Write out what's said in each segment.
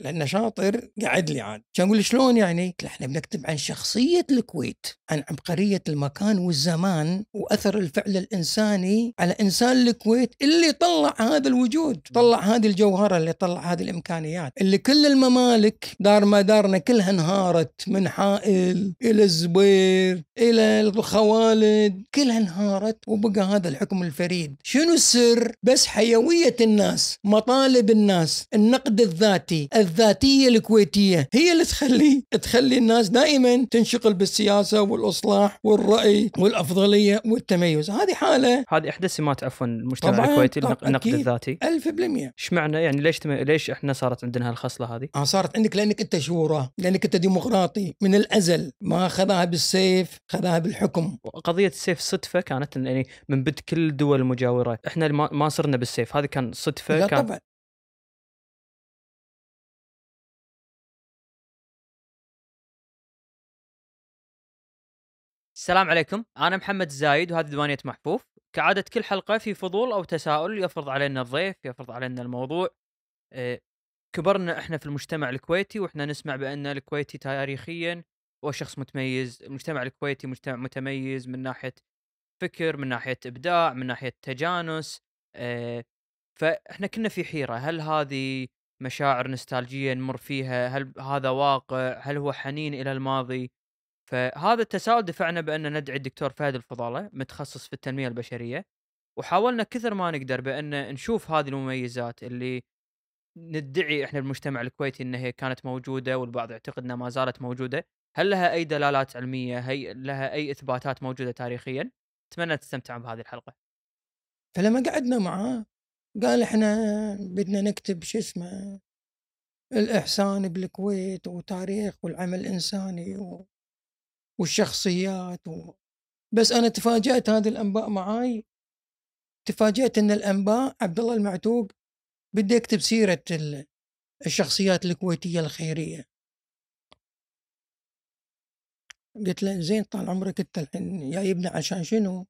لأنه شاطر قعد لي عاد. كان أقول شلون يعني؟ قلت له إحنا بنكتب عن شخصية الكويت عن عبقريه المكان والزمان وأثر الفعل الإنساني على إنسان الكويت اللي طلع هذا الوجود طلع هذه الجوهرة اللي طلع هذه الإمكانيات اللي كل الممالك دار ما دارنا كلها انهارت من حائل إلى الزبير إلى الخوالد كلها انهارت وبقى هذا الحكم الفريد. شنو السر؟ بس حيوية الناس مطالب الناس النقد الذاتي الذاتيه الكويتية. هي اللي تخلي تخلي الناس دائما تنشغل بالسياسة والإصلاح والرأي والأفضلية والتميز. هذه حاله هذه احدى سمات عفوا المجتمع الكويتي النقد. الذاتي. ألف بالمئة إيش معنى؟ يعني ليش تم... ليش إحنا صارت عندنا هالخصلة هذه؟ آه صارت عندك لأنك أنت شورى لأنك أنت ديمقراطي من الأزل. ما خذاها بالسيف خذاها بالحكم. قضية السيف صدفة كانت يعني من بد كل الدول المجاوره إحنا ما, ما صرنا بالسيف. هذه كان صدفة لا كان طبعا. السلام عليكم. أنا محمد الزايد وهذه ديوانيه محفوف. كعادة كل حلقة في فضول أو تساؤل يفرض علينا الضيف يفرض علينا الموضوع. إيه، كبرنا إحنا في المجتمع الكويتي وإحنا نسمع بأن الكويتي تاريخيا هو شخص متميز. المجتمع الكويتي مجتمع متميز من ناحية فكر من ناحية إبداع من ناحية تجانس. إيه، فإحنا كنا في حيرة. هل هذه مشاعر نستالجيه نمر فيها؟ هل هذا واقع؟ هل هو حنين إلى الماضي؟ فهذا التساؤل دفعنا بأن ندعي الدكتور فهد الفضالة متخصص في التنمية البشرية وحاولنا كثر ما نقدر بأن نشوف هذه المميزات اللي ندعي إحنا بالمجتمع الكويتي إن هي كانت موجودة والبعض يعتقد انها ما زالت موجودة، هل لها أي دلالات علمية؟ هي لها أي إثباتات موجودة تاريخيا؟ أتمنى تستمتعون بهذه الحلقة. فلما قعدنا معاه قال إحنا بدنا نكتب شو اسمه الإحسان بالكويت وتاريخ والعمل الإنساني و... والشخصيات و... بس أنا تفاجأت هذه الأنباء معاي. تفاجأت إن الأنباء عبد الله المعتوق بده يكتب سيرة ال- الشخصيات الكويتية الخيرية. قلت له زين طال عمرك أنت الحين جايبنا عشان شنو؟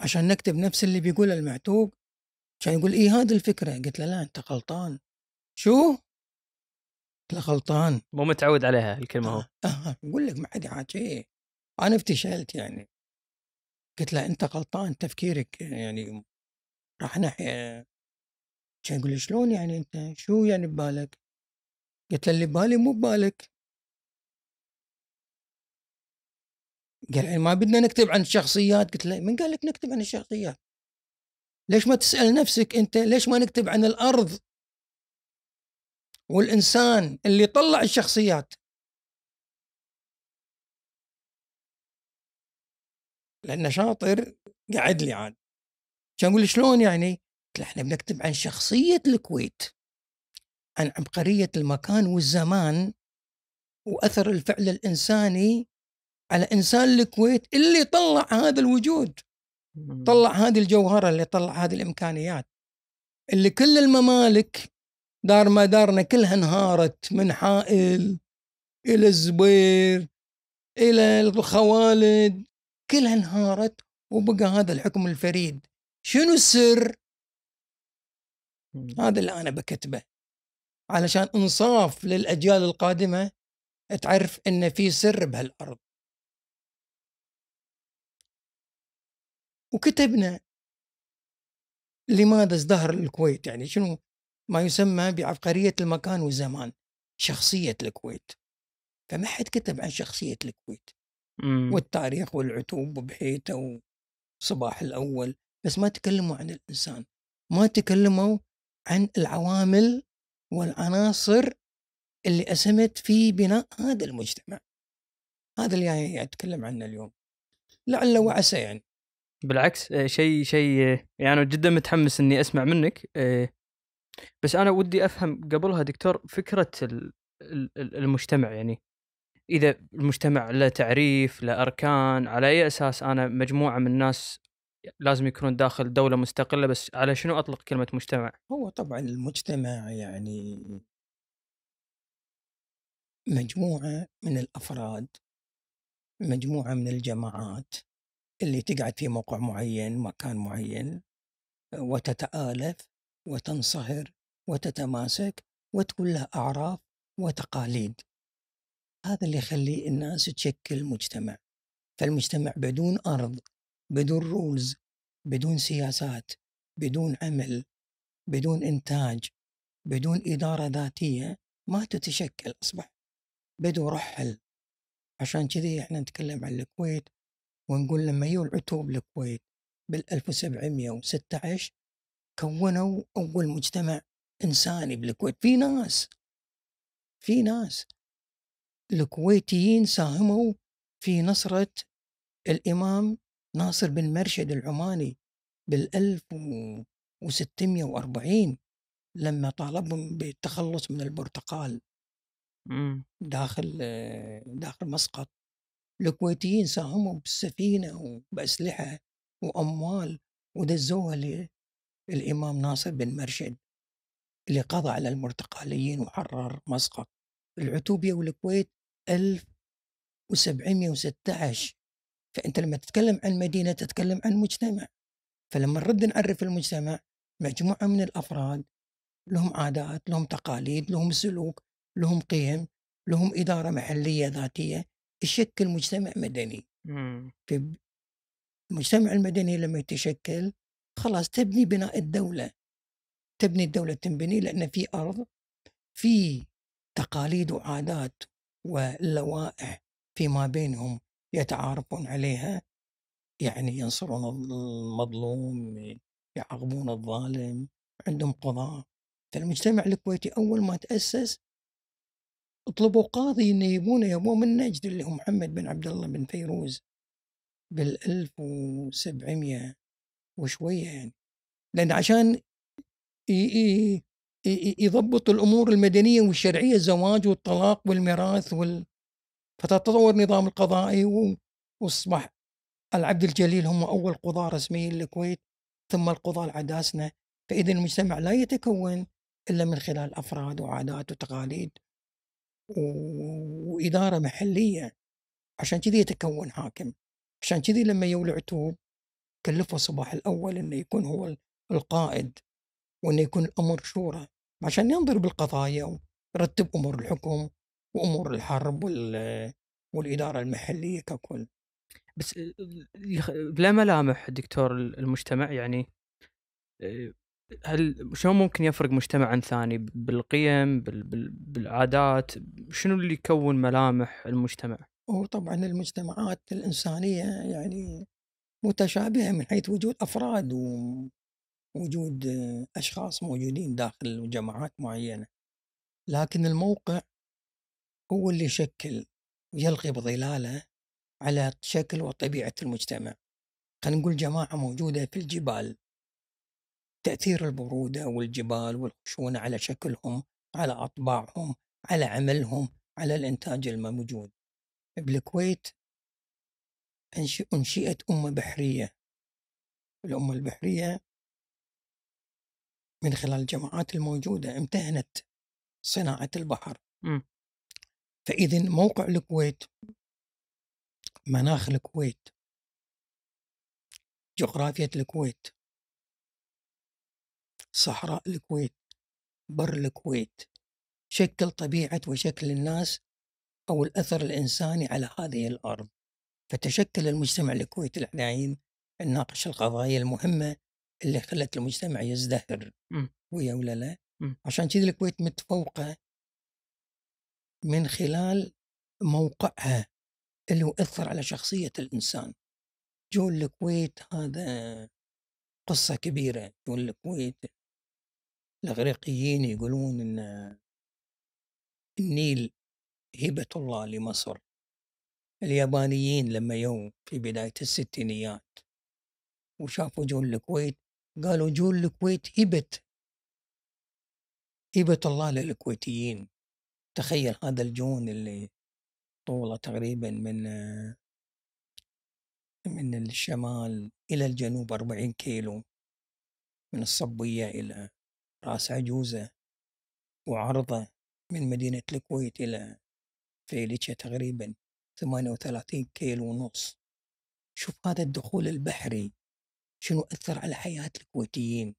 عشان نكتب نفس اللي بيقوله المعتوق. كان يقول إيه هذه الفكرة. قلت له لا أنت غلطان. شو؟ له غلطان. مو متعود عليها الكلمة هو. آه يقول لك ما حد يحاكي أنا افتشلت يعني. قلت له أنت غلطان تفكيرك يعني راح ناحية كان يقول لي شلون يعني أنت؟ شو يعني ببالك؟ قلت له اللي ببالي مو ببالك. قال يعني ما بدنا نكتب عن الشخصيات. قلت له من قال لك نكتب عن الشخصيات؟ ليش ما تسأل نفسك أنت؟ ليش ما نكتب عن الأرض؟ والإنسان اللي طلع الشخصيات. لأنه شاطر قعد لي عاد. كان يقول شلون يعني؟ قلت له إحنا بنكتب عن شخصية الكويت عن عبقرية المكان والزمان وأثر الفعل الإنساني على إنسان الكويت اللي طلع هذا الوجود طلع هذه الجوهرة اللي طلع هذه الإمكانيات. اللي كل الممالك دار ما دارنا كلها انهارت من حائل إلى الزبير إلى الخوالد كلها انهارت وبقى هذا الحكم الفريد. شنو السر؟ هذا اللي أنا بكتبه. علشان إنصاف للأجيال القادمة تعرف إن في سر بهالأرض. وكتبنا لماذا ازدهر الكويت؟ يعني شنو ما يسمى بعبقرية المكان والزمان شخصية الكويت. فما حد كتب عن شخصية الكويت مم. والتاريخ والعتوب وبحيته وصباح الأول بس ما تكلموا عن الإنسان. ما تكلموا عن العوامل والعناصر اللي أسهمت في بناء هذا المجتمع. هذا اللي يعني أتكلم عنه اليوم. لعل وعسى يعني. بالعكس آه، شيء شيء آه، يعني جدا متحمس إني أسمع منك. آه، بس أنا ودي أفهم قبلها دكتور فكرة ال- ال- ال- المجتمع يعني إذا المجتمع له تعريف له أركان على أي أساس أنا مجموعة من الناس لازم يكونون داخل دولة مستقلة بس على شنو أطلق كلمة مجتمع؟ هو طبعا المجتمع يعني مجموعة من الأفراد مجموعة من الجماعات اللي تقعد في موقع معين مكان معين وتتآلف وتنصهر وتتماسك وتكون له أعراف وتقاليد. هذا اللي يخلي الناس تشكل مجتمع. فالمجتمع بدون أرض بدون رولز بدون سياسات بدون عمل بدون إنتاج بدون إدارة ذاتية ما تتشكل أصبح. بدو رحل. عشان كذي إحنا نتكلم عن الكويت ونقول لما يو العتوب الكويت بال 1716 كونوا أول مجتمع إنساني بالكويت. في ناس في ناس الكويتيين ساهموا في نصرة الإمام ناصر بن مرشد العماني بال 1640 لما طالبهم بالتخلص من البرتقال داخل داخل مسقط. الكويتيين ساهموا بالسفينة وبأسلحة وأموال ودزوها للإمام ناصر بن مرشد اللي قضى على المرتقاليين وحرر مسقط. العتوبية والكويت 1716 فأنت لما تتكلم عن مدينة تتكلم عن مجتمع. فلما نرد نعرف المجتمع مجموعة من الأفراد لهم عادات لهم تقاليد لهم سلوك لهم قيم لهم إدارة محلية ذاتية. يشكل مجتمع مدني. في المجتمع المدني لما يتشكل خلاص تبني بناء الدولة تبني الدولة تنبني لأن في أرض في تقاليد وعادات ولوائح فيما بينهم يتعارفون عليها. يعني ينصرون المظلوم يعاقبون الظالم عندهم قضاء. فالمجتمع الكويتي أول ما تأسس طلبوا قاضي إنه يبونه يبوه من نجد اللي هو محمد بن عبد الله بن فيروز بال 1700 وشوية يعني. لأن عشان يضبط الأمور المدنية والشرعية الزواج والطلاق والميراث وال فتطور النظام القضائي وأصبح العبد الجليل هم أول قضاة رسميين للكويت ثم القضاة العداسنه فإذا المجتمع لا يتكون إلا من خلال أفراد وعادات وتقاليد و- وإدارة محلية عشان كذي يتكون حاكم. عشان كذي لما يولي عتوب كلفه صباح الأول أنه يكون هو القائد وأنه يكون الأمر شورى عشان ينظر بالقضايا ويرتب أمور الحكم وأمور الحرب وال والإدارة المحلية ككل. بس بلا ملامح دكتور المجتمع يعني آه، هل شلون ممكن يفرق مجتمع عن ثاني؟ بالقيم بال- بال- بالعادات شنو اللي يكون ملامح المجتمع؟ وطبعا المجتمعات الإنسانية يعني متشابهة من حيث وجود أفراد ووجود أشخاص موجودين داخل جماعات معينة لكن الموقع هو اللي يشكل ويلقي بظلاله على شكل وطبيعة المجتمع. خلينا نقول جماعة موجودة في الجبال. تأثير البرودة والجبال والخشونة على شكلهم على أطباعهم على عملهم على الإنتاج الموجود. بالكويت أنشئت أمة بحرية. الأمة البحرية من خلال الجماعات الموجودة امتهنت صناعة البحر. فإذا موقع الكويت مناخ الكويت جغرافية الكويت صحراء الكويت بر الكويت شكل طبيعة وشكل الناس أو الأثر الإنساني على هذه الأرض. فتشكل المجتمع الكويتي الحين نناقش القضايا المهمة اللي خلت المجتمع يزدهر مم. ويا ولا لا مم. عشان كذا الكويت متفوقة من خلال موقعها اللي يؤثر على شخصية الإنسان جو الكويت هذا قصة كبيرة جو الكويت الإغريقيين يقولون إن النيل هبة الله لمصر اليابانيين لما يوم في بداية الستينيات وشافوا جول الكويت قالوا جول الكويت هبة هبة الله للكويتيين. تخيل هذا الجون اللي طوله تقريبا من من الشمال إلى الجنوب 40 كيلو من الصبية إلى راس عجوزة وعرضه من مدينة الكويت إلى فيليتشا تقريبا. 38 كيلو ونص. شوف هذا الدخول البحري شنو أثر على حياة الكويتيين.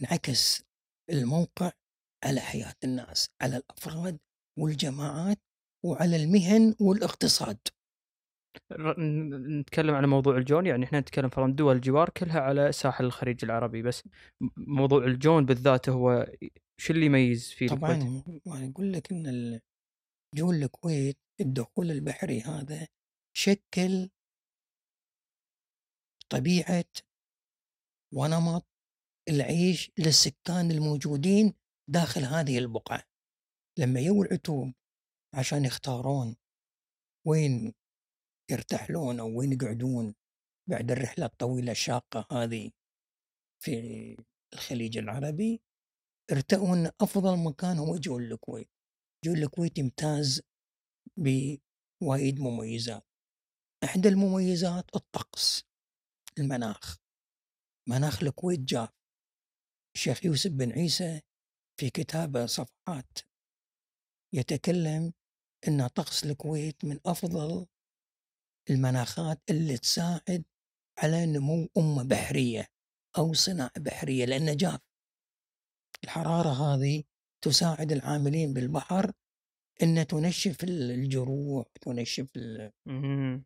انعكس الموقع على حياة الناس على الأفراد والجماعات وعلى المهن والاقتصاد. نتكلم على موضوع الجون يعني إحنا نتكلم فرضا دول الجوار كلها على ساحل الخليج العربي بس موضوع الجون بالذات هو شو اللي يميز فيه؟ طبعا أنا أقول لك أن جول الكويت الدخول البحري هذا شكل طبيعة ونمط العيش للسكان الموجودين داخل هذه البقعة. لما يو العتوب عشان يختارون وين يرتحلون أو وين يقعدون بعد الرحلة الطويلة الشاقة هذه في الخليج العربي ارتأوا أن أفضل مكان هو جول الكويت جول الكويت يمتاز بوايد مميزات. إحدى المميزات الطقس المناخ. مناخ الكويت جاف. الشيخ يوسف بن عيسى في كتابه صفحات يتكلم أن طقس الكويت من أفضل المناخات اللي تساعد على نمو أمة بحرية أو صناعة بحرية لأن جاف. الحرارة هذه تساعد العاملين بالبحر أن تنشف الجروح تنشف ال-.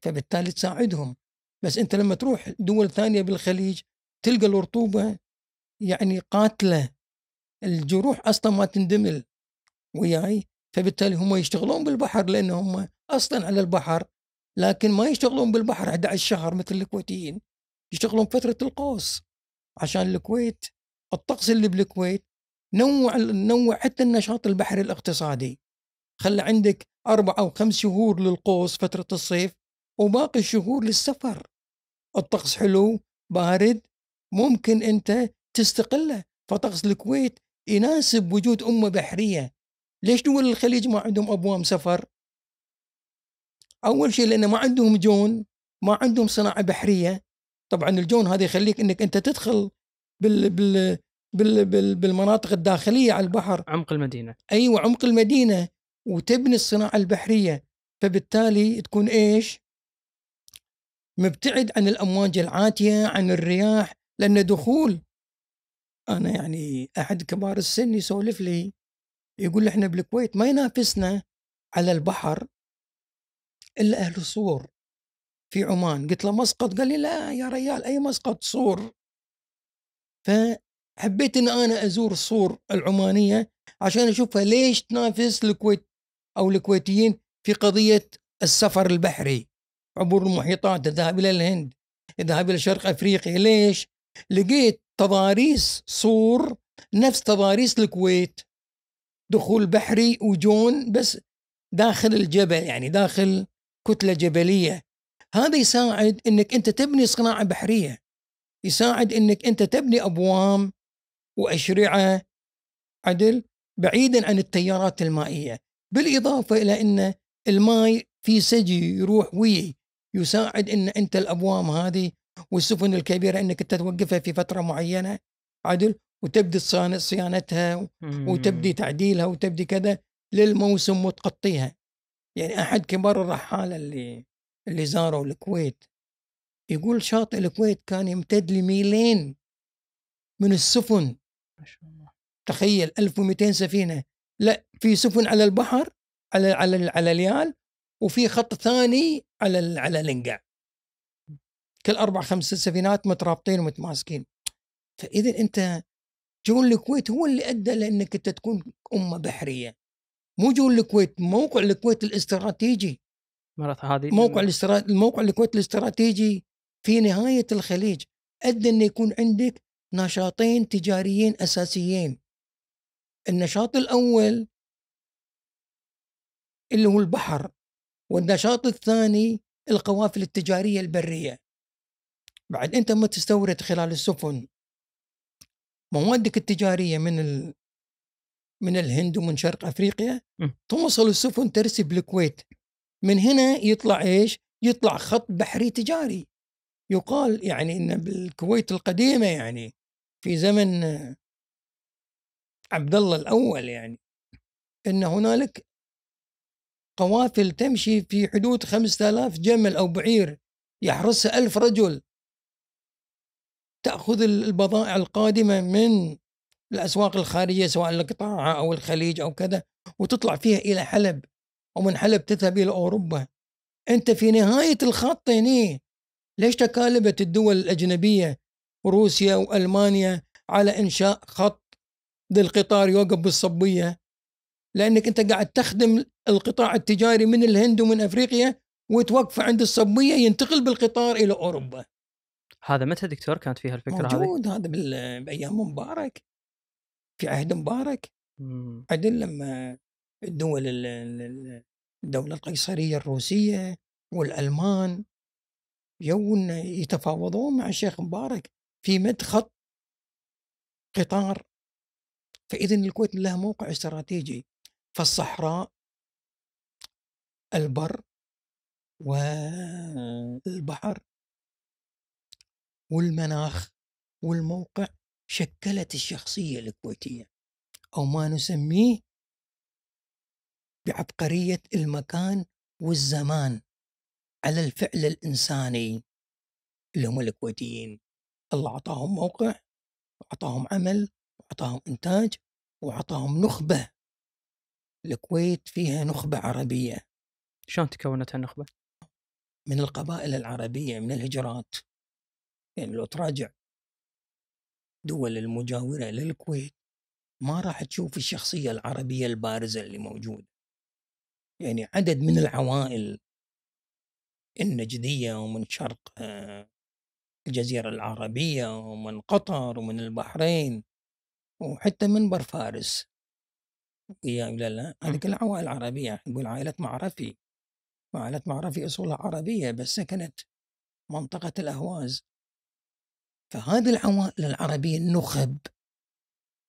فبالتالي تساعدهم. بس أنت لما تروح دول ثانية بالخليج تلقى الرطوبة يعني قاتلة. الجروح أصلا ما تندمل وياي فبالتالي هم يشتغلون بالبحر لأن هم أصلا على البحر لكن ما يشتغلون بالبحر 11 شهر مثل الكويتيين. يشتغلون فترة القوس عشان الكويت الطقس اللي بالكويت نوع نوع حتى النشاط البحري الاقتصادي. خلى عندك أربع أو خمس شهور للقوس فترة الصيف وباقي الشهور للسفر. الطقس حلو بارد ممكن أنت تستقله فطقس الكويت يناسب وجود أمة بحرية. ليش دول الخليج ما عندهم أبوام سفر؟ أول شيء لأن ما عندهم جون ما عندهم صناعة بحرية. طبعا الجون هذا يخليك أنك أنت تدخل بال بال بالمناطق الداخلية على البحر. عمق المدينة. أيوه عمق المدينة وتبني الصناعة البحرية. فبالتالي تكون إيش؟ مبتعد عن الأمواج العاتية عن الرياح لأن دخول أنا يعني أحد كبار السن يسولف لي يقول إحنا بالكويت ما ينافسنا على البحر إلا أهل صور في عمان قلت له مسقط؟ قال لي لا يا ريال أي مسقط؟ صور. فحبيت إن أنا أزور الصور العمانية عشان أشوفها ليش تنافس الكويت أو الكويتيين في قضية السفر البحري. عبور المحيطات الذهاب إلى الهند الذهاب إلى شرق أفريقيا ليش؟ لقيت تضاريس صور نفس تضاريس الكويت. دخول بحري وجون بس داخل الجبل يعني داخل كتلة جبلية. هذا يساعد إنك أنت تبني صناعة بحرية. يساعد إنك أنت تبني أبوام وأشرعة عدل بعيدا عن التيارات المائية بالإضافة إلى إن الماء في سجي يروح وي يساعد إن أنت الأبوام هذه والسفن الكبيرة إنك انت توقفها في فترة معينة عدل وتبدي صيانتها. وتبدي تعديلها وتبدي كذا للموسم وتغطيها يعني أحد كبار الرحاله اللي اللي زاروا الكويت يقول شاطئ الكويت كان يمتد لميلين من السفن ما شاء الله. تخيل 1200 سفينة. لا في سفن على البحر على على على اليال وفي خط ثاني على على الانقع كل أربع خمس سفينات مترابطين ومتماسكين. فاذا أنت جو الكويت هو اللي أدى لأنك أنت تكون أمة بحرية. مو جو الكويت موقع الكويت الاستراتيجي. مرات هذه موقع الاسترا... الموقع الكويت الاستراتيجي في نهاية الخليج. أدى إنه يكون عندك نشاطين تجاريين أساسيين النشاط الأول اللي هو البحر والنشاط الثاني القوافل التجارية البرية بعد أنت ما تستورد خلال السفن موادك التجارية من ال... من الهند ومن شرق أفريقيا. توصل السفن ترسي بالكويت من هنا يطلع إيش؟ يطلع خط بحري تجاري يقال يعني إن بالكويت القديمة يعني في زمن عبد الله الأول يعني إن هنالك قوافل تمشي في حدود 5000 جمل أو بعير يحرسها ألف رجل. تأخذ البضائع القادمة من الأسواق الخارجية سواء القطاع أو الخليج أو كذا وتطلع فيها إلى حلب ومن حلب تذهب إلى أوروبا. أنت في نهاية الخط هنا ليش تكالبت الدول الأجنبية؟ روسيا والمانيا على إنشاء خط للقطار يوقف بالصبية. لأنك أنت قاعد تخدم القطاع التجاري من الهند ومن أفريقيا وتوقفه عند الصبية ينتقل بالقطار إلى أوروبا. هذا متى دكتور كانت فيها الفكرة هذه؟ موجود هذا بأيام مبارك. في عهد مبارك. عدل لما الدول ال- ال- الدولة القيصرية الروسية والألمان يون يتفاوضون مع الشيخ مبارك. في مد خط قطار فإذا الكويت لها موقع استراتيجي فالصحراء البر والبحر والمناخ والموقع شكلت الشخصية الكويتية أو ما نسميه بعبقرية المكان والزمان على الفعل الإنساني اللي هم الكويتيين. الله أعطاهم موقع وأعطاهم عمل وأعطاهم إنتاج وأعطاهم نخبة. الكويت فيها نخبة عربية. شلون تكونت النخبه؟ من القبائل العربية من الهجرات. يعني لو تراجع دول المجاورة للكويت ما راح تشوف الشخصية العربية البارزة اللي موجودة. يعني عدد من العوائل النجدية ومن شرق آه، الجزيرة العربية ومن قطر ومن البحرين وحتى من بر فارس ويا لا لا هذه كلها عوائل عربية نقول عائلة معرفي. وعائلة معرفي أصولها عربية بس سكنت منطقة الأهواز. فهذه العوائل العربية النخب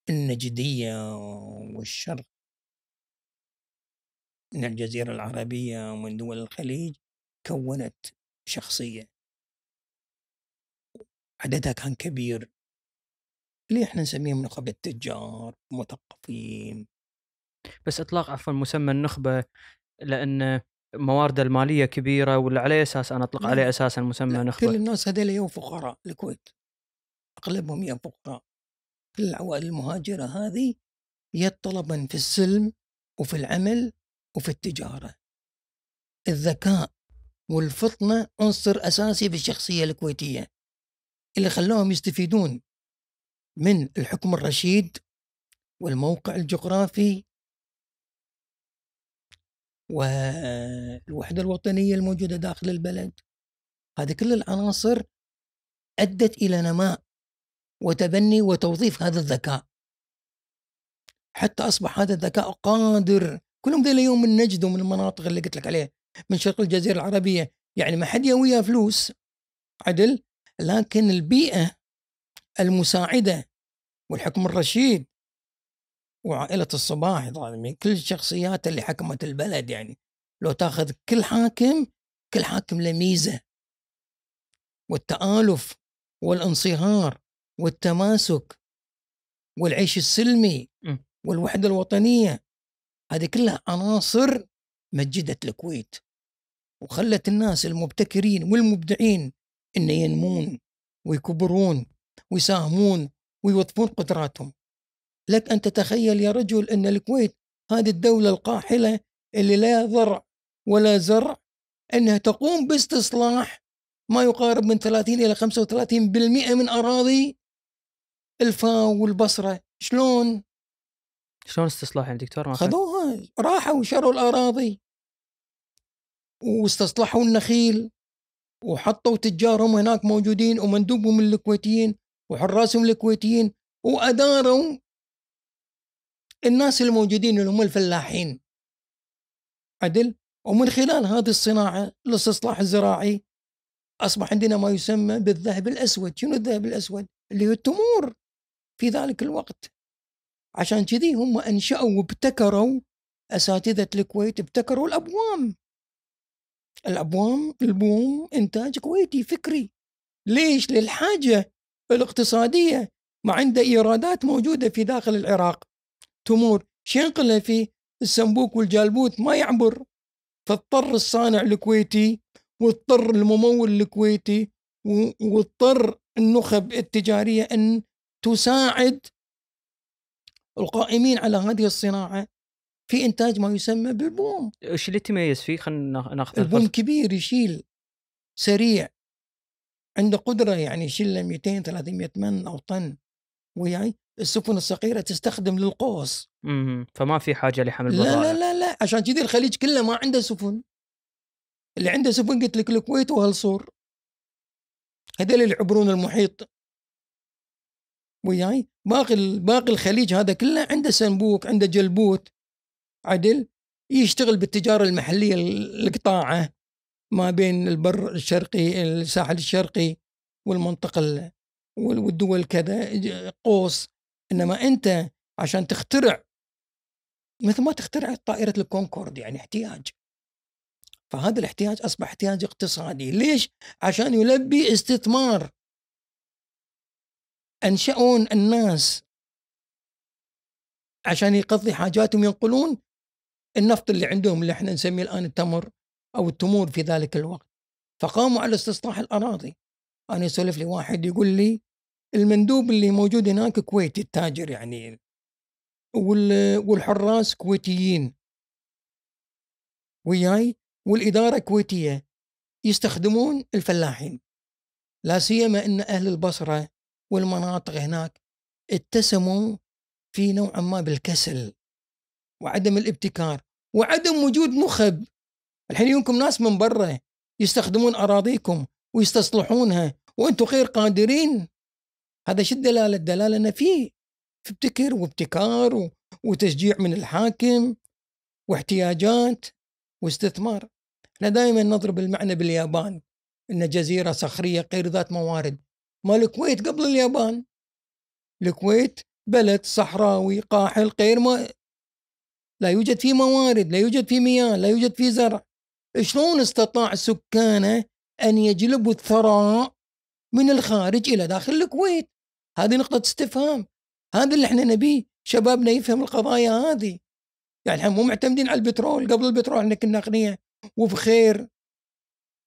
النجدية والشرق. من الجزيرة العربية ومن دول الخليج كونت شخصية. عددها كان كبير. اللي إحنا نسميهم نخب التجار مثقفين بس إطلاق عفوا مسمى النخبة لأن موارد المالية كبيرة ولا على أساس أنا أطلق لا. عليه أساسا مسمى لا، نخبة؟ كل الناس هذول يا فقراء الكويت. أغلبهم يا فقراء. كل العوائل المهاجرة هذه يا طلبا في السلم وفي العمل وفي التجارة. الذكاء والفطنة عنصر أساسي في الشخصية الكويتية. اللي خلاهم يستفيدون من الحكم الرشيد والموقع الجغرافي والوحدة الوطنية الموجودة داخل البلد. هذه كل العناصر أدت إلى نماء وتبني وتوظيف هذا الذكاء. حتى أصبح هذا الذكاء قادر. كلهم ذي اليوم من نجد ومن المناطق اللي قلت لك عليها من شرق الجزيرة العربية. يعني ما حد يويها فلوس. عدل؟ لكن البيئة المساعدة والحكم الرشيد وعائلة الصباح طبعاً كل الشخصيات اللي حكمت البلد يعني لو تاخذ كل حاكم كل حاكم له ميزة والتآلف والانصهار والتماسك والعيش السلمي. والوحدة الوطنية هذه كلها عناصر مجدت الكويت وخلت الناس المبتكرين والمبدعين ان ينمون ويكبرون ويساهمون ويوظفون قدراتهم. لك أن تتخيل يا رجل أن الكويت هذه الدولة القاحلة اللي لا ضرع ولا زرع أنها تقوم باستصلاح ما يقارب من 30 إلى 35% من أراضي الفاو والبصرة. شلون؟ شلون استصلاح يعني دكتور ما. خذوها راحوا وشروا الأراضي. واستصلحوا النخيل. وحطوا تجارهم هناك موجودين ومندوبهم الكويتيين وحراسهم الكويتيين واداروا الناس الموجودين اللي هم الفلاحين عدل ومن خلال هذه الصناعة الاستصلاح الزراعي أصبح عندنا ما يسمى بالذهب الأسود، شنو الذهب الأسود؟ اللي هو التمور في ذلك الوقت. عشان كذي هم أنشأوا وابتكروا أساتذة الكويت ابتكروا الأبوام. الأبوام البوم إنتاج كويتي فكري. ليش؟ للحاجة الاقتصادية ما عنده إيرادات موجودة في داخل العراق. تمور شو ينقلها فيه؟ السنبوك والجالبوت ما يعبر فاضطر الصانع الكويتي واضطر الممول الكويتي واضطر النخب التجارية أن تساعد القائمين على هذه الصناعة في إنتاج ما يسمى بالبوم. إيش اللي تميز فيه؟ خلينا ناخذ البوم. كبير يشيل سريع. عنده قدرة يعني يشيل له 200 300 من أو طن. وياي؟ السفن الصغيرة تستخدم للقوس. مم. فما في حاجة لحمل لا بضائع لا لا لا. عشان كذي الخليج كله ما عنده سفن. اللي عنده سفن قلت لك الكويت وهالصور. هذول اللي يعبرون المحيط. وياي؟ باقي باقي الخليج هذا كله عنده سنبوك عنده جلبوت. عدل يشتغل بالتجارة المحلية ال- القطاعة ما بين البر الشرقي الساحل الشرقي والمنطقة ال- وال- والدول كذا قوس. إنما أنت عشان تخترع مثل ما تخترع طائرة الكونكورد يعني احتياج. فهذا الاحتياج أصبح احتياج اقتصادي. ليش؟ عشان يلبي استثمار. أنشأون الناس عشان يقضي حاجاتهم ينقلون النفط اللي عندهم اللي إحنا نسميه الآن التمر أو التمور في ذلك الوقت. فقاموا على استصلاح الأراضي. أنا يسولف لي واحد يقول لي المندوب اللي موجود هناك كويتي التاجر يعني وال- والحراس كويتيين. وياي والإدارة كويتية يستخدمون الفلاحين. لا سيما إن أهل البصرة والمناطق هناك اتسموا في نوعا ما بالكسل. وعدم الابتكار وعدم وجود نخب الحين يجونكم ناس من برا يستخدمون أراضيكم ويستصلحونها وأنتم غير قادرين. هذا شو الدلالة؟ الدلالة إن في في ابتكر وابتكار وتشجيع من الحاكم واحتياجات واستثمار. إحنا دائما نضرب المعنى باليابان. إن جزيرة صخرية غير ذات موارد. ما الكويت قبل اليابان؟ الكويت بلد صحراوي قاحل غير ما لا يوجد فيه موارد لا يوجد فيه مياه لا يوجد فيه زرع. شلون استطاع سكانه أن يجلبوا الثراء من الخارج إلى داخل الكويت؟ هذه نقطة استفهام. هذا اللي إحنا نبيه شبابنا يفهم القضايا هذه. يعني إحنا مو معتمدين على البترول قبل البترول إحنا كنا أغنياء. وبخير.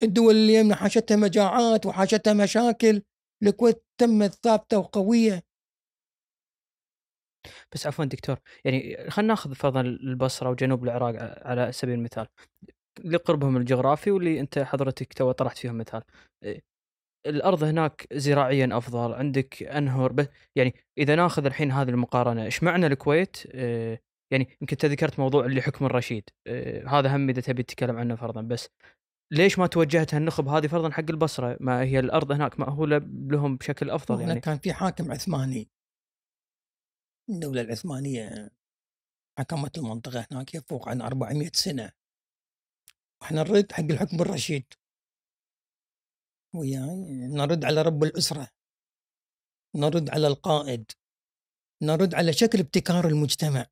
الدول اللي يمنا حاشتها مجاعات وحاشتها مشاكل. الكويت تمت ثابتة وقوية. بس عفوا دكتور يعني خلينا ناخذ فرضا البصرة وجنوب العراق على سبيل المثال. لقربهم الجغرافي واللي انت حضرتك تو طرحت فيهم مثال. إيه، الأرض هناك زراعيا أفضل عندك أنهر ب... يعني إذا ناخذ الحين هذه المقارنة إيش معنى الكويت؟ إيه، يعني يمكن ذكرت موضوع اللي حكم الرشيد. إيه، هذا هم إذا تبي تتكلم عنه فرضا بس ليش ما توجهت هالنخب هذه فرضا حق البصرة؟ ما هي الأرض هناك مأهولة لهم بشكل أفضل يعني؟ كان في حاكم عثماني. الدولة العثمانية حكمت المنطقة هناك يفوق عن 400 سنة. وإحنا نرد حق الحكم الرشيد. وياي نرد على رب الأسرة. نرد على القائد. نرد على شكل ابتكار المجتمع.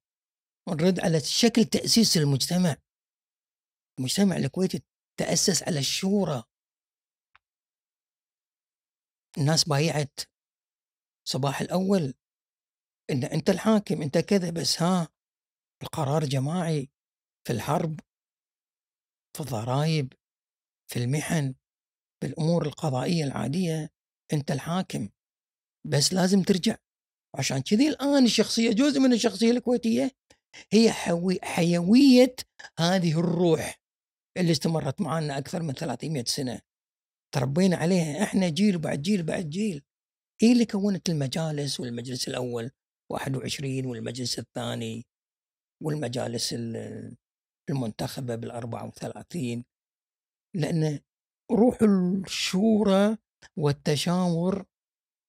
نرد على شكل تأسيس المجتمع. المجتمع الكويتي تأسس على الشورى. الناس بايعت. صباح الأول إن أنت الحاكم أنت كذا بس ها القرار جماعي في الحرب في الضرائب في المحن في الأمور القضائية العادية أنت الحاكم. بس لازم ترجع. عشان كذي الآن الشخصية جزء من الشخصية الكويتية هي حوي حيوية هذه الروح اللي استمرت معنا أكثر من 300 سنة. تربينا عليها إحنا جيل بعد جيل بعد جيل. هي اللي كونت المجالس والمجلس الأول. 21 والمجلس الثاني والمجالس ال- المنتخبة بال 34 لأن روح الشورى والتشاور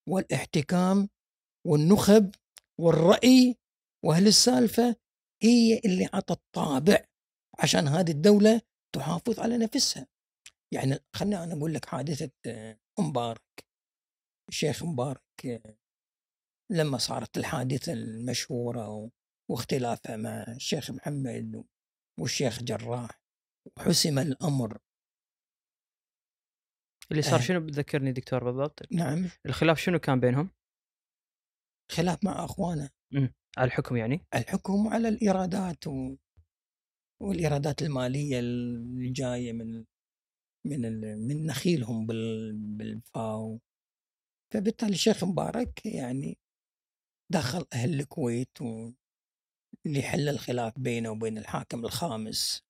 والاحتكام والنخب والرأي وأهل السالفة هي اللي عطت طابع عشان هذه الدولة تحافظ على نفسها. يعني خليني أنا أقول لك حادثة آه، مبارك. الشيخ مبارك آه، لما صارت الحادثة المشهورة واختلافه مع الشيخ محمد والشيخ جراح وحسم الأمر. اللي صار آه. شنو بتذكرني دكتور بالضبط؟ نعم. الخلاف شنو كان بينهم؟ خلاف مع أخوانه. على الحكم يعني؟ الحكم على الإيرادات و... والإيرادات المالية اللي جاية من من ال... من نخيلهم بال... بالفاو. فبالتالي الشيخ مبارك يعني دخل أهل الكويت و... لحل الخلاف بينه وبين الحاكم الخامس.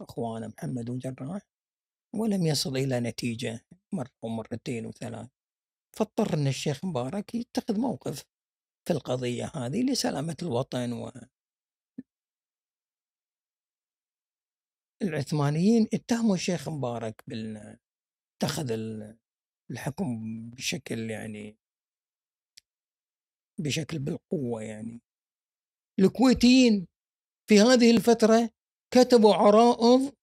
أخوانه محمد وجراح ولم يصل إلى نتيجة مرة ومرتين وثلاث. فاضطر أن الشيخ مبارك يتخذ موقف في القضية هذه لسلامة الوطن و العثمانيين. اتهموا الشيخ مبارك بال اتخذ الحكم بشكل يعني بشكل بالقوة يعني. الكويتيين في هذه الفترة كتبوا عرائض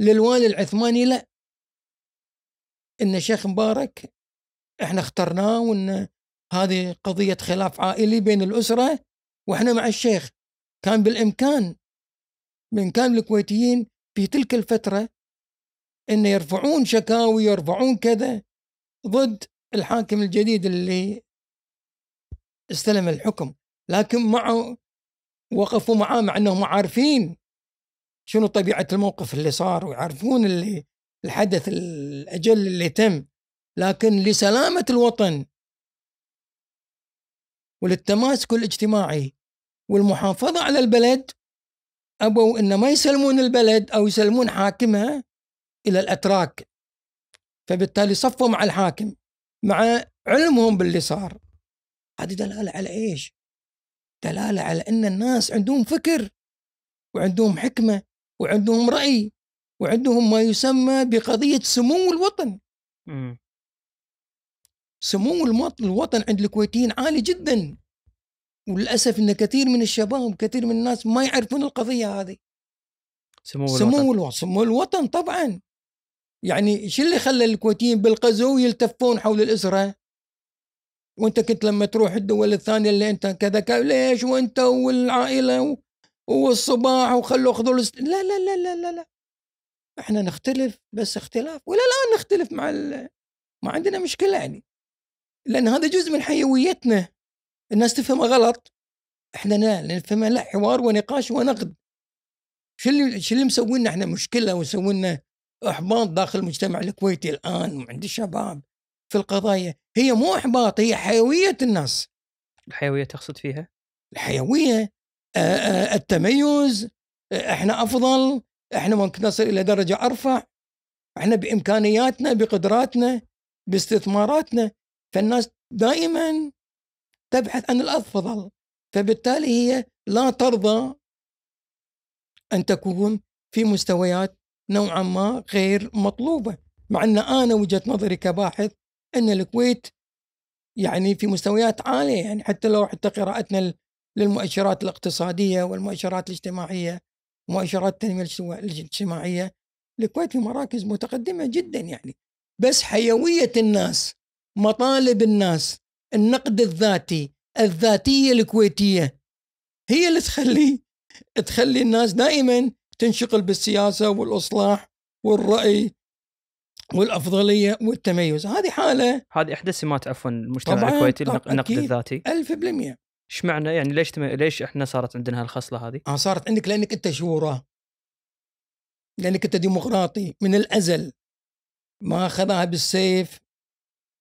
للوالي العثماني لا. إن الشيخ مبارك إحنا اخترناه وإن هذه قضية خلاف عائلي بين الأسرة وإحنا مع الشيخ. كان بالإمكان بإمكان الكويتيين في تلك الفترة أن يرفعون شكاوي يرفعون كذا ضد الحاكم الجديد اللي استلم الحكم لكن معه وقفوا معاه مع إنهم عارفين شنو طبيعة الموقف اللي صار ويعرفون اللي الحدث الأجل اللي تم لكن لسلامة الوطن وللتماسك الاجتماعي والمحافظة على البلد أبوا إن ما يسلمون البلد أو يسلمون حاكمها إلى الأتراك فبالتالي صفوا مع الحاكم مع علمهم باللي صار. هذه دلالة على إيش؟ دلالة على إن الناس عندهم فكر وعندهم حكمة وعندهم رأي وعندهم ما يسمى بقضية سمو الوطن. م. سمو الوطن عند الكويتيين عالي جدا وللأسف إن كثير من الشباب كثير من الناس ما يعرفون القضية هذه. سمو الوطن سمو الوطن, سمو الوطن طبعا يعني شو اللي خلى الكويتيين بالغزو يلتفون حول الأسرة؟ وانت كنت لما تروح الدول الثانية اللي انت كذا ليش وانت والعائلة والصباح وخلوا خذوا. لا لا لا لا لا لا. إحنا نختلف بس اختلاف. ولا الآن نختلف مع. ما عندنا مشكلة يعني. لأن هذا جزء من حيويتنا. الناس تفهمها غلط. إحنا لا نفهمها لا حوار ونقاش ونقد شو اللي شو اللي مسوي لنا إحنا مشكلة ويسوي لنا أحباط داخل المجتمع الكويتي الآن وعند الشباب. في القضايا. هي مو إحباط هي حيوية الناس. الحيوية تقصد فيها؟ الحيوية التميز إحنا أفضل إحنا ممكن نصل إلى درجة أرفع. إحنا بإمكانياتنا بقدراتنا باستثماراتنا. فالناس دائما تبحث عن الأفضل. فبالتالي هي لا ترضى أن تكون في مستويات نوعا ما غير مطلوبة. مع أن أنا وجهة نظري كباحث إن الكويت يعني في مستويات عالية يعني حتى لو حتى قراءتنا للمؤشرات الاقتصادية والمؤشرات الاجتماعية مؤشرات التنمية الاجتماعية الكويت في مراكز متقدمة جدا يعني. بس حيوية الناس مطالب الناس النقد الذاتي الذاتية الكويتية هي اللي تخلي تخلي الناس دائما تنشغل بالسياسة والإصلاح والرأي والأفضلية والتميز. هذه حالة هذه إحدى سمات عفوا المجتمع الكويتي النقد الذاتي. 1000% إيش معنى؟ يعني ليش تم... ليش إحنا صارت عندنا هالخصلة هذه؟ آه صارت عندك لأنك أنت شورى. لأنك أنت ديمقراطي من الأزل. ما خذاها بالسيف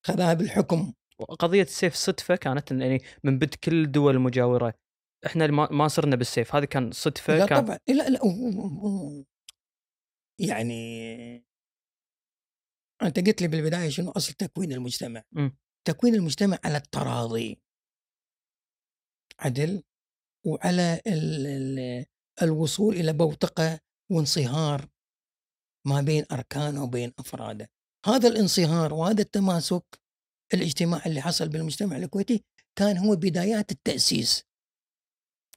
خذاها بالحكم. قضية السيف صدفة كانت يعني من بدء كل الدول المجاوره إحنا ما صرنا بالسيف. هذه كان صدفة لا كان طبعا. لا لا يعني أنت قلت لي بالبداية شنو أصل تكوين المجتمع؟ م. تكوين المجتمع على التراضي. عدل؟ وعلى ال ال الوصول إلى بوتقة وانصهار ما بين اركانه وبين أفراده. هذا الانصهار وهذا التماسك الاجتماعي اللي حصل بالمجتمع الكويتي كان هو بدايات التأسيس.